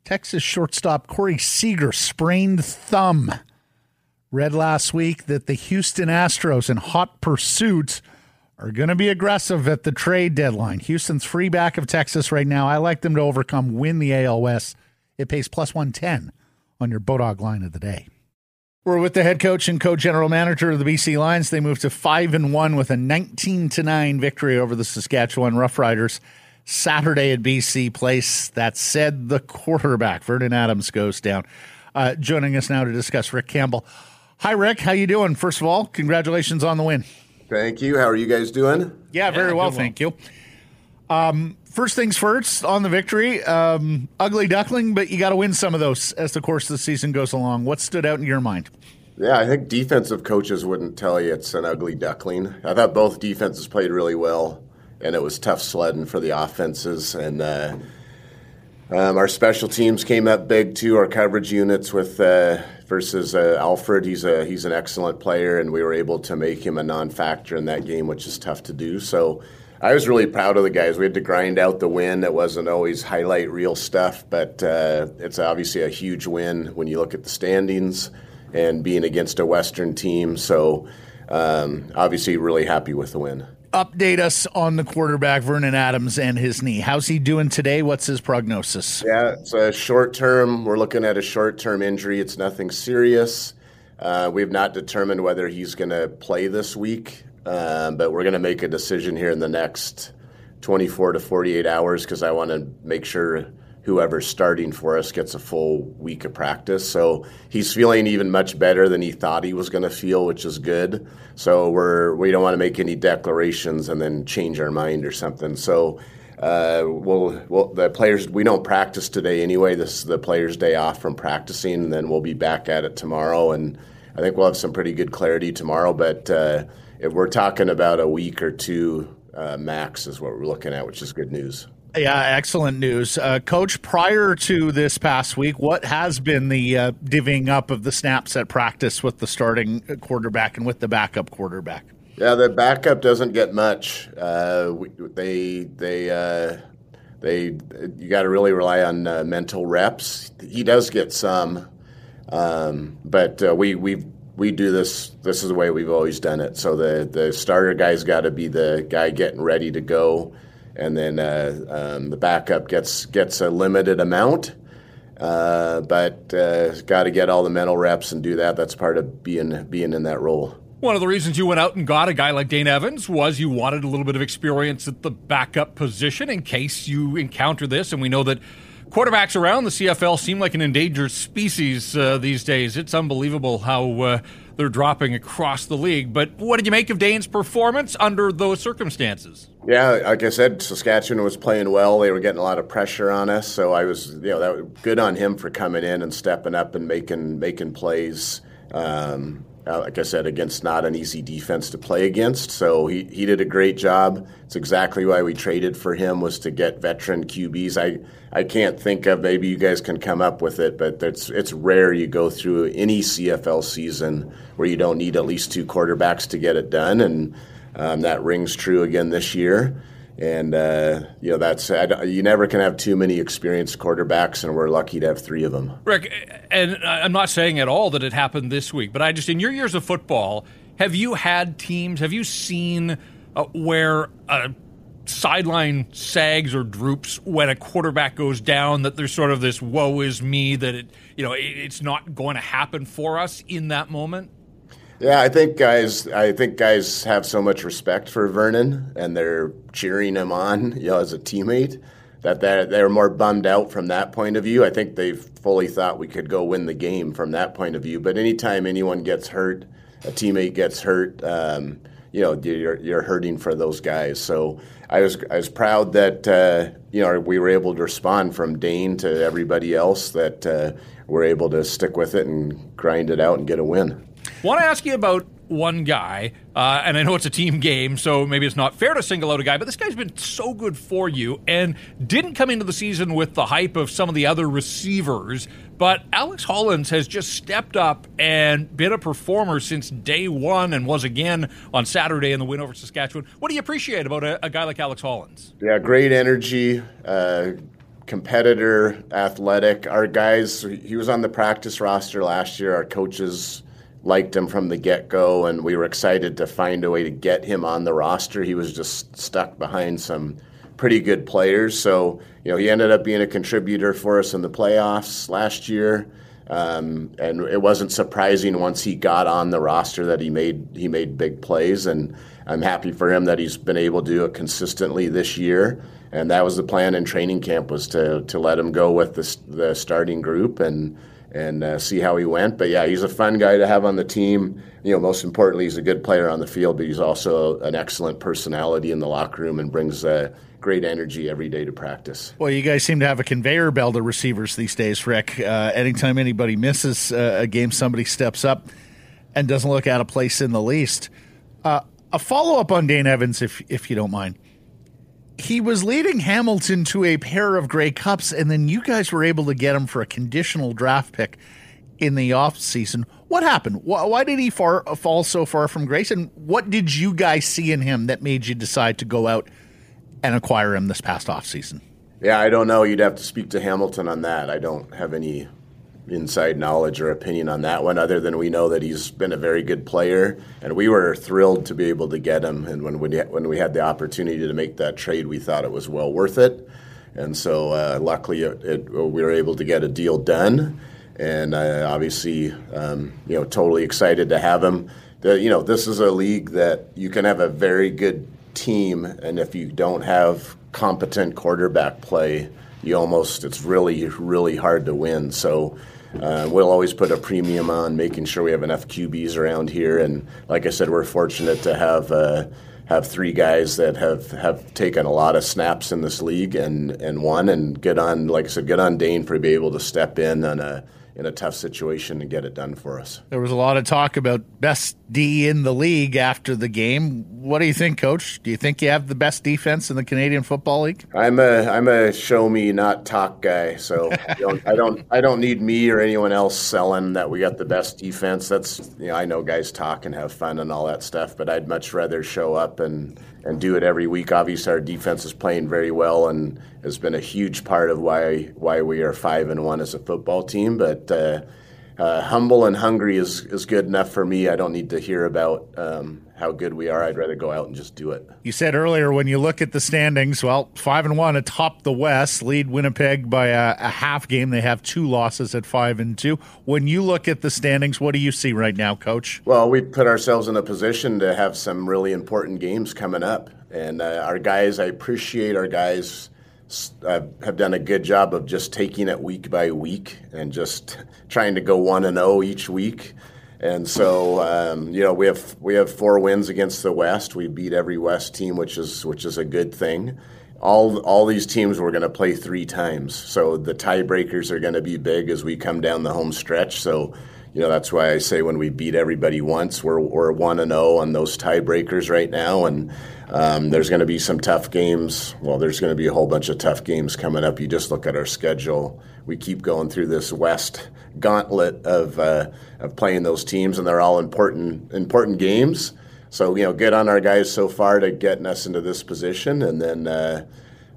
S1: Texas shortstop Corey Seager sprained thumb. Read last week that the Houston Astros in hot pursuit are going to be aggressive at the trade deadline. Houston's free back of Texas right now. I like them to overcome, win the AL West. It pays plus 110 on your Bodog line of the day. We're with the head coach and co-general manager of the BC Lions. They moved to 5 and 1 with a 19 to 9 victory over the Saskatchewan Roughriders Saturday at BC Place. That said, the quarterback Vernon Adams goes down. Uh, joining us now to discuss Rick Campbell. Hi Rick, how you doing? First of all, congratulations on the win.
S5: Thank you. How are you guys doing?
S1: Yeah, very
S2: Yeah,
S1: well,
S2: doing
S1: thank you. Um, first things first on the victory. Um, ugly duckling, but you got to win some of those as the course of the season goes along. What stood out in your mind?
S5: Yeah, I think defensive coaches wouldn't tell you it's an ugly duckling. I thought both defenses played really well, and it was tough sledding for the offenses. And uh, um, our special teams came up big too. Our coverage units with uh, versus uh, Alfred, he's a he's an excellent player, and we were able to make him a non-factor in that game, which is tough to do. So. I was really proud of the guys. We had to grind out the win. It wasn't always highlight reel stuff, but uh, it's obviously a huge win when you look at the standings and being against a Western team. So, um, obviously, really happy with the win.
S1: Update us on the quarterback, Vernon Adams, and his knee. How's he doing today? What's his prognosis?
S5: Yeah, it's a short term. We're looking at a short term injury. It's nothing serious. Uh, we've not determined whether he's going to play this week, um, but we're going to make a decision here in the next 24 to 48 hours because I want to make sure whoever's starting for us gets a full week of practice. So he's feeling even much better than he thought he was going to feel, which is good. So we're we don't want to make any declarations and then change our mind or something. So. Uh, we'll, we'll, the players we don't practice today anyway. This is the players' day off from practicing, and then we'll be back at it tomorrow. And I think we'll have some pretty good clarity tomorrow. But uh, if we're talking about a week or two uh, max, is what we're looking at, which is good news.
S1: Yeah, excellent news. Uh, Coach, prior to this past week, what has been the uh, divvying up of the snaps at practice with the starting quarterback and with the backup quarterback?
S5: Yeah, the backup doesn't get much. Uh, we, they they uh, they you got to really rely on uh, mental reps. He does get some, um, but uh, we we we do this. This is the way we've always done it. So the the starter guy's got to be the guy getting ready to go, and then uh, um, the backup gets gets a limited amount. Uh, but uh, got to get all the mental reps and do that. That's part of being being in that role.
S2: One of the reasons you went out and got a guy like Dane Evans was you wanted a little bit of experience at the backup position in case you encounter this. And we know that quarterbacks around the CFL seem like an endangered species uh, these days. It's unbelievable how uh, they're dropping across the league. But what did you make of Dane's performance under those circumstances?
S5: Yeah, like I said, Saskatchewan was playing well. They were getting a lot of pressure on us, so I was, you know, that was good on him for coming in and stepping up and making making plays. Um, uh, like I said, against not an easy defense to play against. So he, he did a great job. It's exactly why we traded for him was to get veteran QBs. I, I can't think of maybe you guys can come up with it, but it's it's rare you go through any CFL season where you don't need at least two quarterbacks to get it done, and um, that rings true again this year. And uh, you know that's you never can have too many experienced quarterbacks, and we're lucky to have three of them.
S2: Rick, and I'm not saying at all that it happened this week, but I just in your years of football, have you had teams? Have you seen uh, where a sideline sags or droops when a quarterback goes down? That there's sort of this "woe is me" that it you know it, it's not going to happen for us in that moment.
S5: Yeah, I think guys. I think guys have so much respect for Vernon, and they're cheering him on, you know, as a teammate. That they're, they're more bummed out from that point of view. I think they fully thought we could go win the game from that point of view. But anytime anyone gets hurt, a teammate gets hurt, um, you know, you're, you're hurting for those guys. So I was I was proud that uh, you know we were able to respond from Dane to everybody else that uh, we're able to stick with it and grind it out and get a win.
S2: Want to ask you about one guy, uh, and I know it's a team game, so maybe it's not fair to single out a guy, but this guy's been so good for you and didn't come into the season with the hype of some of the other receivers. But Alex Hollins has just stepped up and been a performer since day one and was again on Saturday in the win over Saskatchewan. What do you appreciate about a, a guy like Alex Hollins?
S5: Yeah, great energy. Uh, competitor, athletic. Our guys, he was on the practice roster last year. Our coaches liked him from the get go, and we were excited to find a way to get him on the roster. He was just stuck behind some pretty good players. So, you know, he ended up being a contributor for us in the playoffs last year. Um, and it wasn't surprising once he got on the roster that he made he made big plays, and I'm happy for him that he's been able to do it consistently this year. And that was the plan in training camp was to to let him go with the, the starting group and and uh, see how he went. But yeah, he's a fun guy to have on the team. You know, most importantly, he's a good player on the field, but he's also an excellent personality in the locker room and brings uh, great energy every day to practice.
S1: Well, you guys seem to have a conveyor belt of receivers these days, Rick. Uh, anytime anybody misses uh, a game, somebody steps up and doesn't look out of place in the least. Uh, a follow up on Dane Evans, if if you don't mind he was leading Hamilton to a pair of Grey Cups, and then you guys were able to get him for a conditional draft pick in the off season. What happened? Why, did he far, uh, fall so far from grace? And what did you guys see in him that made you decide to go out and acquire him this past off season?
S5: Yeah, I don't know. You'd have to speak to Hamilton on that. I don't have any inside knowledge or opinion on that one, other than we know that he's been a very good player, and we were thrilled to be able to get him. And when we when we had the opportunity to make that trade, we thought it was well worth it. And so, uh, luckily, it, it, we were able to get a deal done. And uh, obviously, um, you know, totally excited to have him. The, you know, this is a league that you can have a very good team, and if you don't have competent quarterback play, you almost it's really really hard to win. So uh, we'll always put a premium on making sure we have enough QBs around here. And like I said, we're fortunate to have uh, have three guys that have, have taken a lot of snaps in this league and, and won. And get on, like I said, get on Dane for be able to step in on a in a tough situation and get it done for us.
S1: There was a lot of talk about best D in the league after the game. What do you think, Coach? Do you think you have the best defense in the Canadian Football League?
S5: I'm a I'm a show me not talk guy, so don't, I don't I don't need me or anyone else selling that we got the best defense. That's you know I know guys talk and have fun and all that stuff, but I'd much rather show up and and do it every week. Obviously, our defense is playing very well and has been a huge part of why why we are five and one as a football team. But uh, uh, humble and hungry is is good enough for me. I don't need to hear about um, how good we are. I'd rather go out and just do it.
S1: You said earlier when you look at the standings, well, five and one atop the West, lead Winnipeg by a, a half game. They have two losses at five and two. When you look at the standings, what do you see right now, Coach?
S5: Well, we put ourselves in a position to have some really important games coming up, and uh, our guys. I appreciate our guys uh, have done a good job of just taking it week by week and just trying to go one and zero oh each week. And so, um, you know, we have we have four wins against the West. We beat every West team, which is which is a good thing. All all these teams we're going to play three times, so the tiebreakers are going to be big as we come down the home stretch. So, you know that's why I say when we beat everybody once, we're we're one and zero on those tiebreakers right now, and um, there's going to be some tough games. Well, there's going to be a whole bunch of tough games coming up. You just look at our schedule. We keep going through this West gauntlet of uh, of playing those teams, and they're all important important games. So you know, good on our guys so far to getting us into this position, and then. Uh,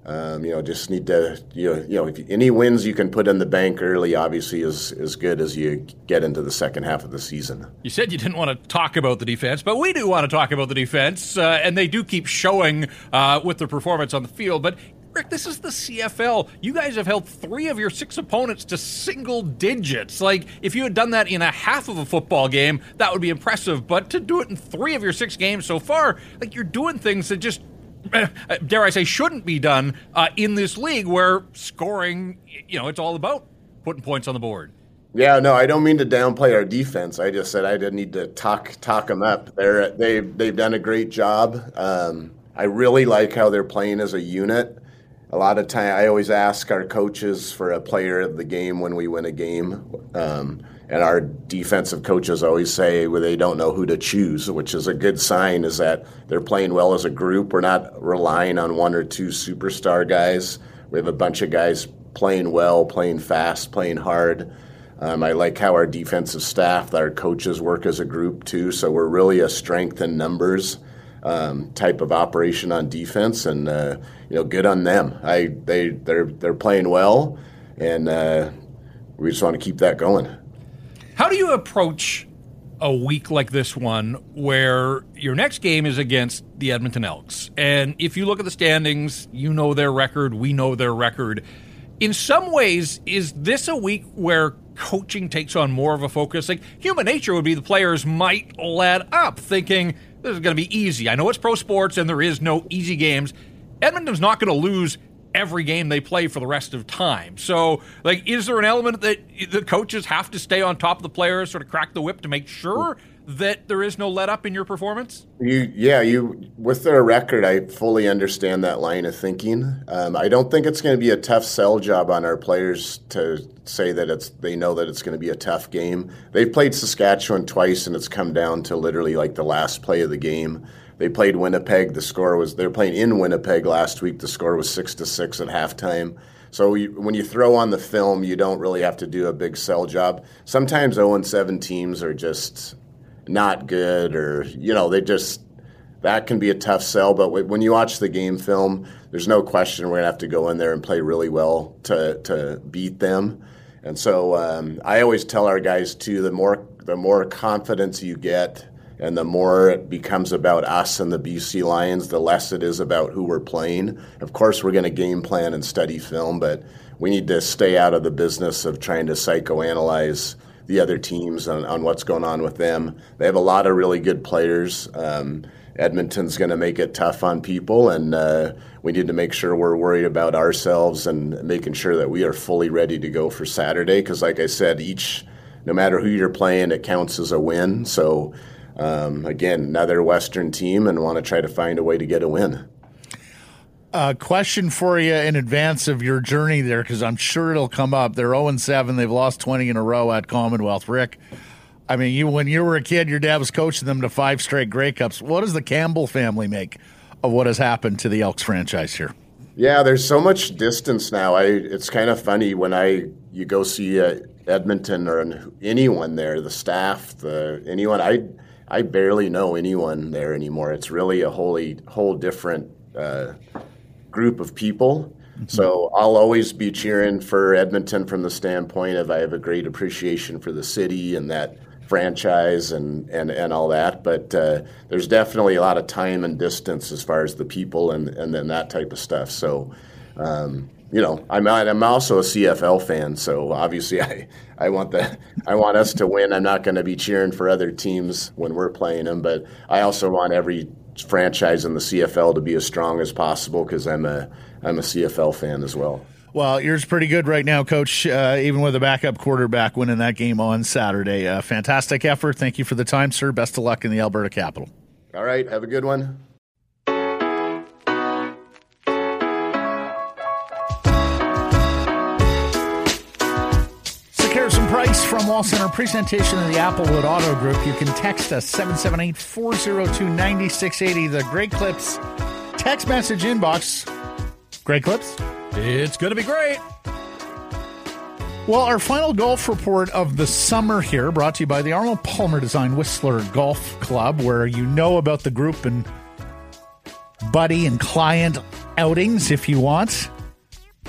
S5: um, you know, just need to you know, you know if any wins you can put in the bank early, obviously is as good as you get into the second half of the season.
S2: You said you didn't want to talk about the defense, but we do want to talk about the defense, uh, and they do keep showing uh, with their performance on the field. But Rick, this is the CFL. You guys have held three of your six opponents to single digits. Like, if you had done that in a half of a football game, that would be impressive. But to do it in three of your six games so far, like, you're doing things that just dare I say, shouldn't be done uh, in this league where scoring, you know, it's all about putting points on the board.
S5: Yeah, no, I don't mean to downplay our defense. I just said I didn't need to talk talk them up. They're they they've done a great job. Um, I really like how they're playing as a unit. A lot of time, I always ask our coaches for a player of the game when we win a game. Um, and our defensive coaches always say well, they don't know who to choose, which is a good sign. Is that they're playing well as a group. We're not relying on one or two superstar guys. We have a bunch of guys playing well, playing fast, playing hard. Um, I like how our defensive staff, our coaches work as a group too. So we're really a strength in numbers um, type of operation on defense, and uh, you know, good on them. I they they're they're playing well, and uh, we just want to keep that going.
S2: How do you approach a week like this one where your next game is against the Edmonton Elks? And if you look at the standings, you know their record, we know their record. In some ways, is this a week where coaching takes on more of a focus? Like human nature would be the players might let up thinking this is going to be easy. I know it's pro sports and there is no easy games. Edmonton's not going to lose every game they play for the rest of time. So, like, is there an element that the coaches have to stay on top of the players, sort of crack the whip to make sure that there is no let up in your performance?
S5: You, yeah, you with their record, I fully understand that line of thinking. Um, I don't think it's going to be a tough sell job on our players to say that it's they know that it's going to be a tough game. They've played Saskatchewan twice, and it's come down to literally like the last play of the game. They played Winnipeg. The score was they're playing in Winnipeg last week. The score was six to six at halftime. So when you throw on the film, you don't really have to do a big sell job. Sometimes 0 and 7 teams are just not good, or you know they just that can be a tough sell. But when you watch the game film, there's no question we're gonna have to go in there and play really well to to beat them. And so um, I always tell our guys too: the more the more confidence you get and the more it becomes about us and the BC Lions, the less it is about who we're playing. Of course, we're going to game plan and study film, but we need to stay out of the business of trying to psychoanalyze the other teams on, on what's going on with them. They have a lot of really good players. Um, Edmonton's going to make it tough on people, and uh, we need to make sure we're worried about ourselves and making sure that we are fully ready to go for Saturday. Because, like I said, each no matter who you're playing, it counts as a win. So um, again, another Western team and want to try to find a way to get a win.
S1: A question for you in advance of your journey there, because I'm sure it'll come up. They're 0 7. They've lost 20 in a row at Commonwealth. Rick, I mean, you when you were a kid, your dad was coaching them to five straight Grey Cups. What does the Campbell family make of what has happened to the Elks franchise here?
S5: Yeah, there's so much distance now. I it's kind of funny when I you go see uh, Edmonton or anyone there, the staff, the anyone. I I barely know anyone there anymore. It's really a wholly whole different uh, group of people. Mm-hmm. So I'll always be cheering for Edmonton from the standpoint of I have a great appreciation for the city and that franchise and, and, and all that. But uh, there's definitely a lot of time and distance as far as the people and, and then that type of stuff. So um, you know, I'm I'm also a CFL fan, so obviously I, I want the I want us to win. I'm not going to be cheering for other teams when we're playing them, but I also want every franchise in the CFL to be as strong as possible because I'm a I'm a CFL fan as well.
S1: Well, yours pretty good right now, Coach. Uh, even with a backup quarterback winning that game on Saturday, uh, fantastic effort. Thank you for the time, sir. Best of luck in the Alberta capital.
S5: All right, have a good one.
S1: From Wall Center, presentation of the Applewood Auto Group. You can text us 778 402 9680. The Great Clips text message inbox. Great Clips?
S2: It's going to be great.
S1: Well, our final golf report of the summer here, brought to you by the Arnold Palmer Design Whistler Golf Club, where you know about the group and buddy and client outings if you want.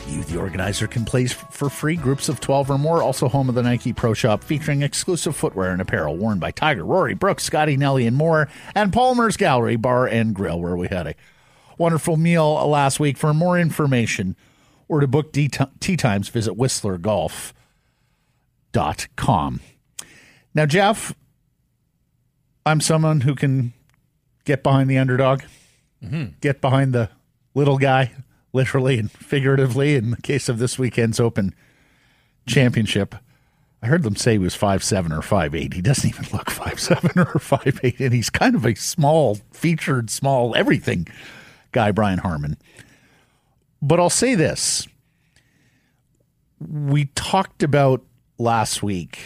S1: You, the organizer, can play for free groups of 12 or more. Also, home of the Nike Pro Shop, featuring exclusive footwear and apparel worn by Tiger, Rory, Brooks, Scotty, Nelly, and more. And Palmer's Gallery Bar and Grill, where we had a wonderful meal last week. For more information or to book tee times, visit whistlergolf.com. Now, Jeff, I'm someone who can get behind the underdog, mm-hmm. get behind the little guy literally and figuratively in the case of this weekend's Open Championship. I heard them say he was five seven or five eight. He doesn't even look five seven or five eight, and he's kind of a small, featured, small everything guy, Brian Harman. But I'll say this: we talked about last week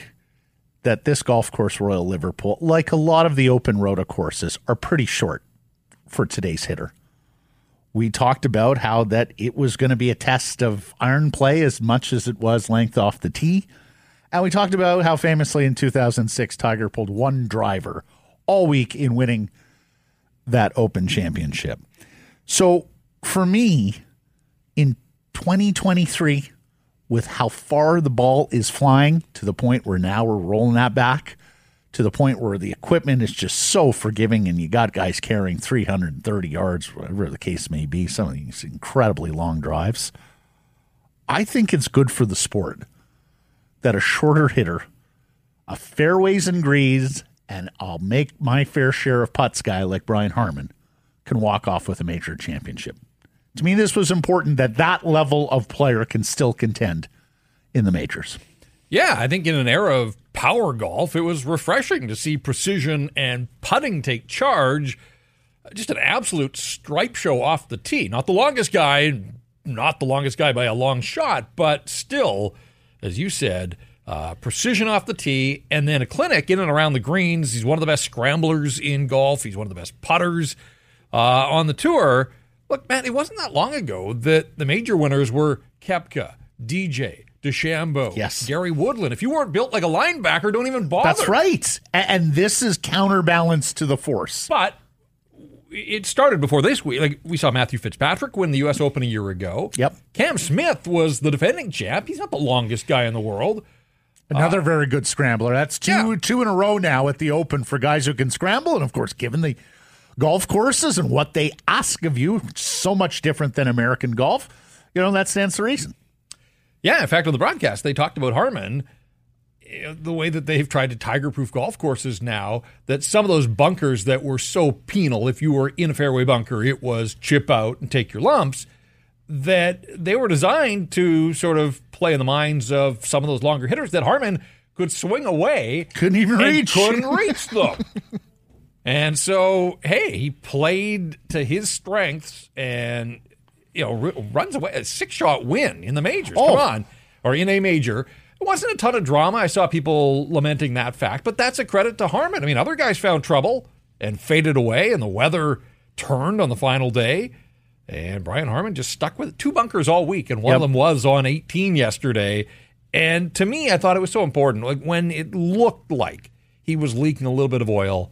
S1: that this golf course, Royal Liverpool, like a lot of the Open Rota courses, are pretty short for today's hitter. We talked about how that it was going to be a test of iron play as much as it was length off the tee. And we talked about how famously in 2006, Tiger pulled one driver all week in winning that Open Championship. So for me, in 2023, with how far the ball is flying to the point where now we're rolling that back, to the point where the equipment is just so forgiving and you got guys carrying 330 yards, whatever the case may be, some of these incredibly long drives. I think it's good for the sport that a shorter hitter, a fairways and greens, and I'll make my fair share of putts guy like Brian Harman can walk off with a major championship. To me, this was important that that level of player can still contend in the majors.
S2: Yeah, I think in an era of power golf, it was refreshing to see precision and putting take charge. Just an absolute stripe show off the tee. Not the longest guy, not the longest guy by a long shot, but still, as you said, uh, precision off the tee, and then a clinic in and around the greens. He's one of the best scramblers in golf. He's one of the best putters uh, on the tour. Look, man, it wasn't that long ago that the major winners were Koepka, DJ, DeChambeau,
S1: yes.
S2: Gary Woodland. If you weren't built like a linebacker, don't even bother.
S1: That's right. And this is counterbalance to the force.
S2: But it started before this week. Like we saw Matthew Fitzpatrick win the U.S. Open a year ago.
S1: Yep.
S2: Cam Smith was the defending champ. He's not the longest guy in the world.
S1: Another uh, very good scrambler. That's two yeah. two in a row now at the Open for guys who can scramble, and of course, given the golf courses and what they ask of you, so much different than American golf. You know that stands to reason.
S2: Yeah, in fact, on the broadcast, they talked about Harman, eh, the way that they've tried to tiger proof golf courses now, that some of those bunkers that were so penal, if you were in a fairway bunker, it was chip out and take your lumps, that they were designed to sort of play in the minds of some of those longer hitters that Harman could swing away.
S1: Couldn't even reach.
S2: Couldn't reach them. and so, hey, he played to his strengths and you know, runs away a six shot win in the majors. Oh. Come on, or in a major. It wasn't a ton of drama. I saw people lamenting that fact, but that's a credit to Harman. I mean, other guys found trouble and faded away, and the weather turned on the final day. And Brian Harman just stuck with it. two bunkers all week, and one yep. of them was on 18 yesterday. And to me, I thought it was so important. Like when it looked like he was leaking a little bit of oil,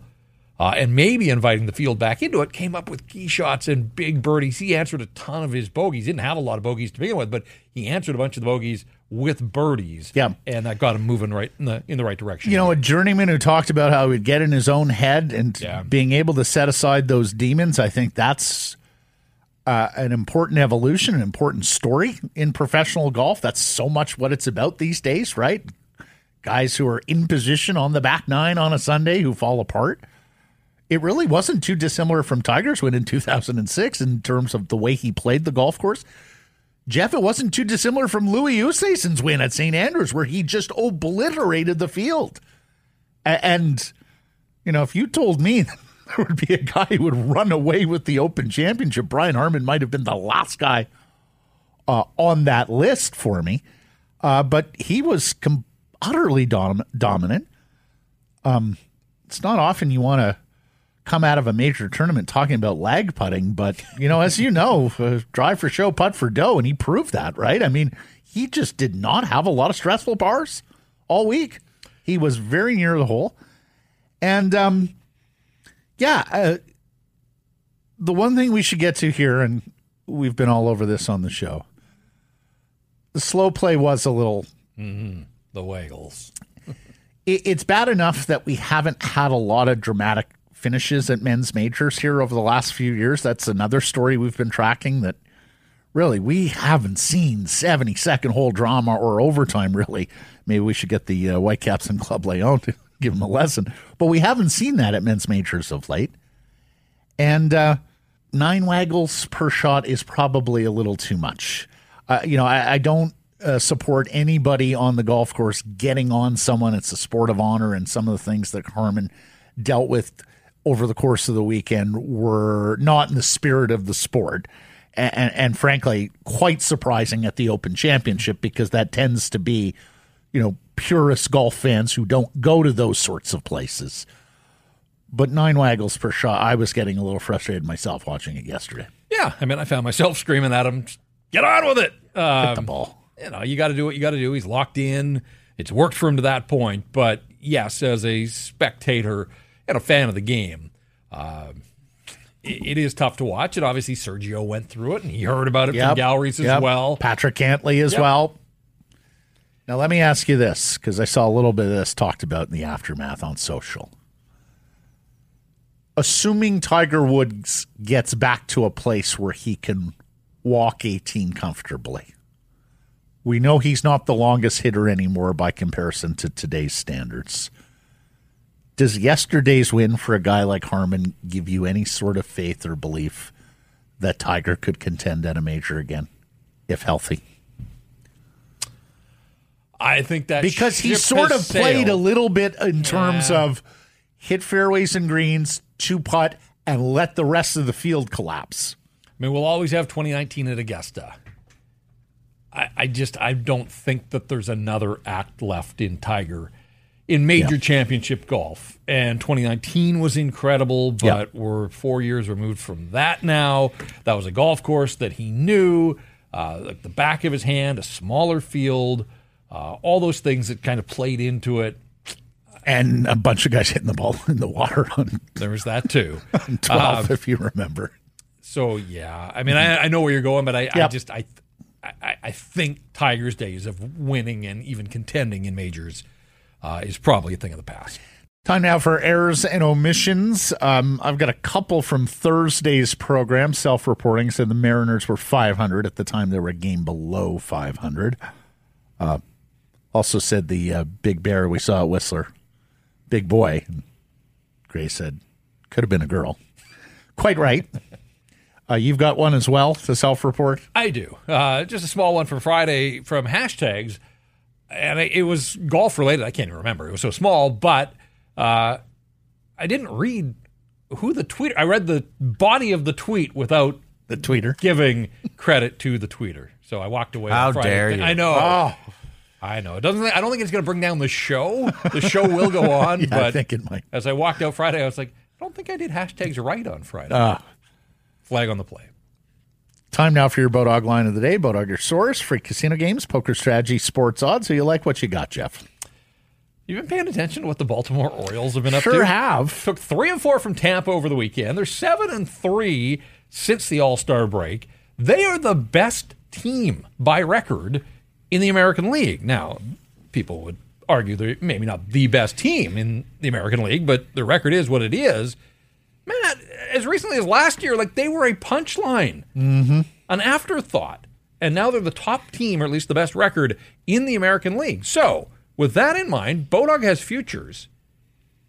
S2: uh, and maybe inviting the field back into it, came up with key shots and big birdies. He answered a ton of his bogeys. He didn't have a lot of bogeys to begin with, but he answered a bunch of the bogeys with birdies.
S1: Yeah,
S2: and that got him moving right in the in the right direction.
S1: You know, a journeyman who talked about how he would get in his own head and yeah. being able to set aside those demons. I think that's. Uh, an important evolution, an important story in professional golf. That's so much what it's about these days, right? Guys who are in position on the back nine on a Sunday who fall apart it really wasn't too dissimilar from Tiger's win in 2006 in terms of the way he played the golf course. Jeff, it wasn't too dissimilar from Louis Oosthuizen's win at St. Andrews, where he just obliterated the field. And, you know, if you told me there would be a guy who would run away with the Open Championship, Brian Harman might have been the last guy uh, on that list for me. Uh, but he was com- utterly dom- dominant. Um, it's not often you want to come out of a major tournament talking about lag putting, but you know, as you know, uh, drive for show, putt for dough, and he proved that, right? I mean, he just did not have a lot of stressful bars all week. He was very near the hole, and um, yeah, uh, the one thing we should get to here, and we've been all over this on the show. The slow play was a little
S2: The Waggles.
S1: it, it's bad enough that we haven't had a lot of dramatic finishes at men's majors here over the last few years. That's another story we've been tracking that really we haven't seen 70 second hole drama or overtime really. Maybe we should get the uh, Whitecaps and Club Leon to give them a lesson. But we haven't seen that at men's majors of late. And uh, nine waggles per shot is probably a little too much. Uh, you know, I, I don't uh, support anybody on the golf course getting on someone. It's a sport of honor, and some of the things that Harman dealt with over the course of the weekend were not in the spirit of the sport. And, and, and frankly, quite surprising at the Open Championship because that tends to be, you know, purist golf fans who don't go to those sorts of places. But nine waggles per shot, I was getting a little frustrated myself watching it yesterday.
S2: Yeah, I mean, I found myself screaming at him, "Get on with it!" Um,
S1: Hit the ball.
S2: you know, you got to do what you got to do. He's locked in. It's worked for him to that point. But yes, as a spectator and a fan of the game, uh, it, is tough to watch. And obviously, Sergio went through it, and he heard about it from
S1: Yep.
S2: galleries as
S1: Yep.
S2: well.
S1: Patrick Cantlay as
S2: Yep.
S1: well. Now, let me ask you this because I saw a little bit of this talked about in the aftermath on social. Assuming Tiger Woods gets back to a place where he can walk 18 comfortably, we know he's not the longest hitter anymore by comparison to today's standards. Does yesterday's win for a guy like Harman give you any sort of faith or belief that Tiger could contend at a major again, if healthy?
S2: I think that
S1: Because he sort of
S2: has
S1: played a little bit in terms
S2: Yeah.
S1: of hit fairways and greens, two putt, and let the rest of the field collapse.
S2: I mean, we'll always have 2019 at Augusta. I, I just I don't think that there's another act left in Tiger in major championship golf. And 2019 was incredible, but
S1: Yeah.
S2: we're four years removed from that now. That was a golf course that he knew, uh, like the back of his hand, a smaller field, uh, all those things that kind of played into it.
S1: And a bunch of guys hitting the ball in the water on
S2: There was that too.
S1: 12, if you remember.
S2: So yeah, I mean, I, I know where you're going, but I, I just I, I I think Tiger's days of winning and even contending in majors uh, is probably a thing of the past.
S1: Time now for errors and omissions. Um, I've got a couple from Thursday's program. Self reporting said the Mariners were 500 at the time they were a game below 500. Uh, also said the uh, big bear we saw at Whistler, big boy. Gray said, could have been a girl. Quite right. Uh, you've got one as well to self report.
S2: I do. Uh, just a small one from Friday from hashtags, and it was golf related. I can't even remember. It was so small, but uh, I didn't read who the tweet. I read the body of the tweet without
S1: The tweeter.
S2: giving credit to the tweeter. So I walked away.
S6: How
S2: on Friday.
S6: dare you.
S2: I know.
S1: Oh,
S2: I know. It doesn't. I don't think it's going to bring down the show. The show will go on,
S1: yeah,
S2: but
S1: I think it might.
S2: as I walked out Friday, I was like, I don't think I did hashtags right on Friday.
S1: Ah.
S2: Flag on the play.
S1: Time now for your Bodog line of the day. Bodog, your source for casino games, poker strategy, sports odds. So you like what you got, Jeff?
S2: You've been paying attention to what the Baltimore Orioles have been up
S1: Sure
S2: to?
S1: have.
S2: Took three and four from Tampa over the weekend. They're seven and three since the All Star break. They are the best team by record in the American League. Now, people would argue they're maybe not the best team in the American League, but their record is what it is. As recently as last year, like they were a punchline, mm-hmm. an afterthought, and now they're the top team, or at least the best record in the American League. So, with that in mind, Bodog has futures.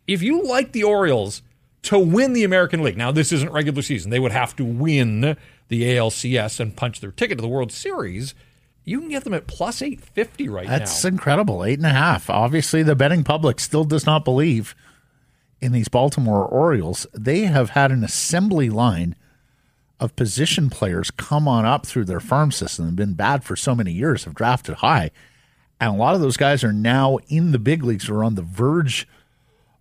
S2: If you like the Orioles to win the American League, now this isn't regular season; they would have to win the ALCS and punch their ticket to the World Series. You can get them at plus eight fifty right
S1: That's
S2: now.
S1: That's incredible. Eight and a half. Obviously, the betting public still does not believe in these Baltimore Orioles. They have had an assembly line of position players come on up through their farm system and been bad for so many years, have drafted high. And a lot of those guys are now in the big leagues or on the verge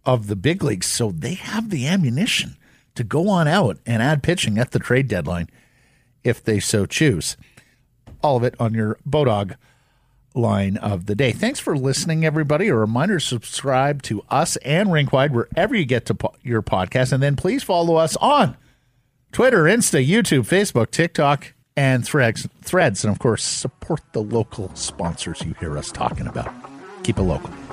S1: of the big leagues. So they have the ammunition to go on out and add pitching at the trade deadline if they so choose. All of it on your Bodog line of the day. Thanks for listening, everybody. A reminder subscribe to us and Rinkwide wherever you get to po- your podcast. And then please follow us on Twitter, Insta, YouTube, Facebook, TikTok, and threads. Threads, and of course, support the local sponsors you hear us talking about. Keep it local.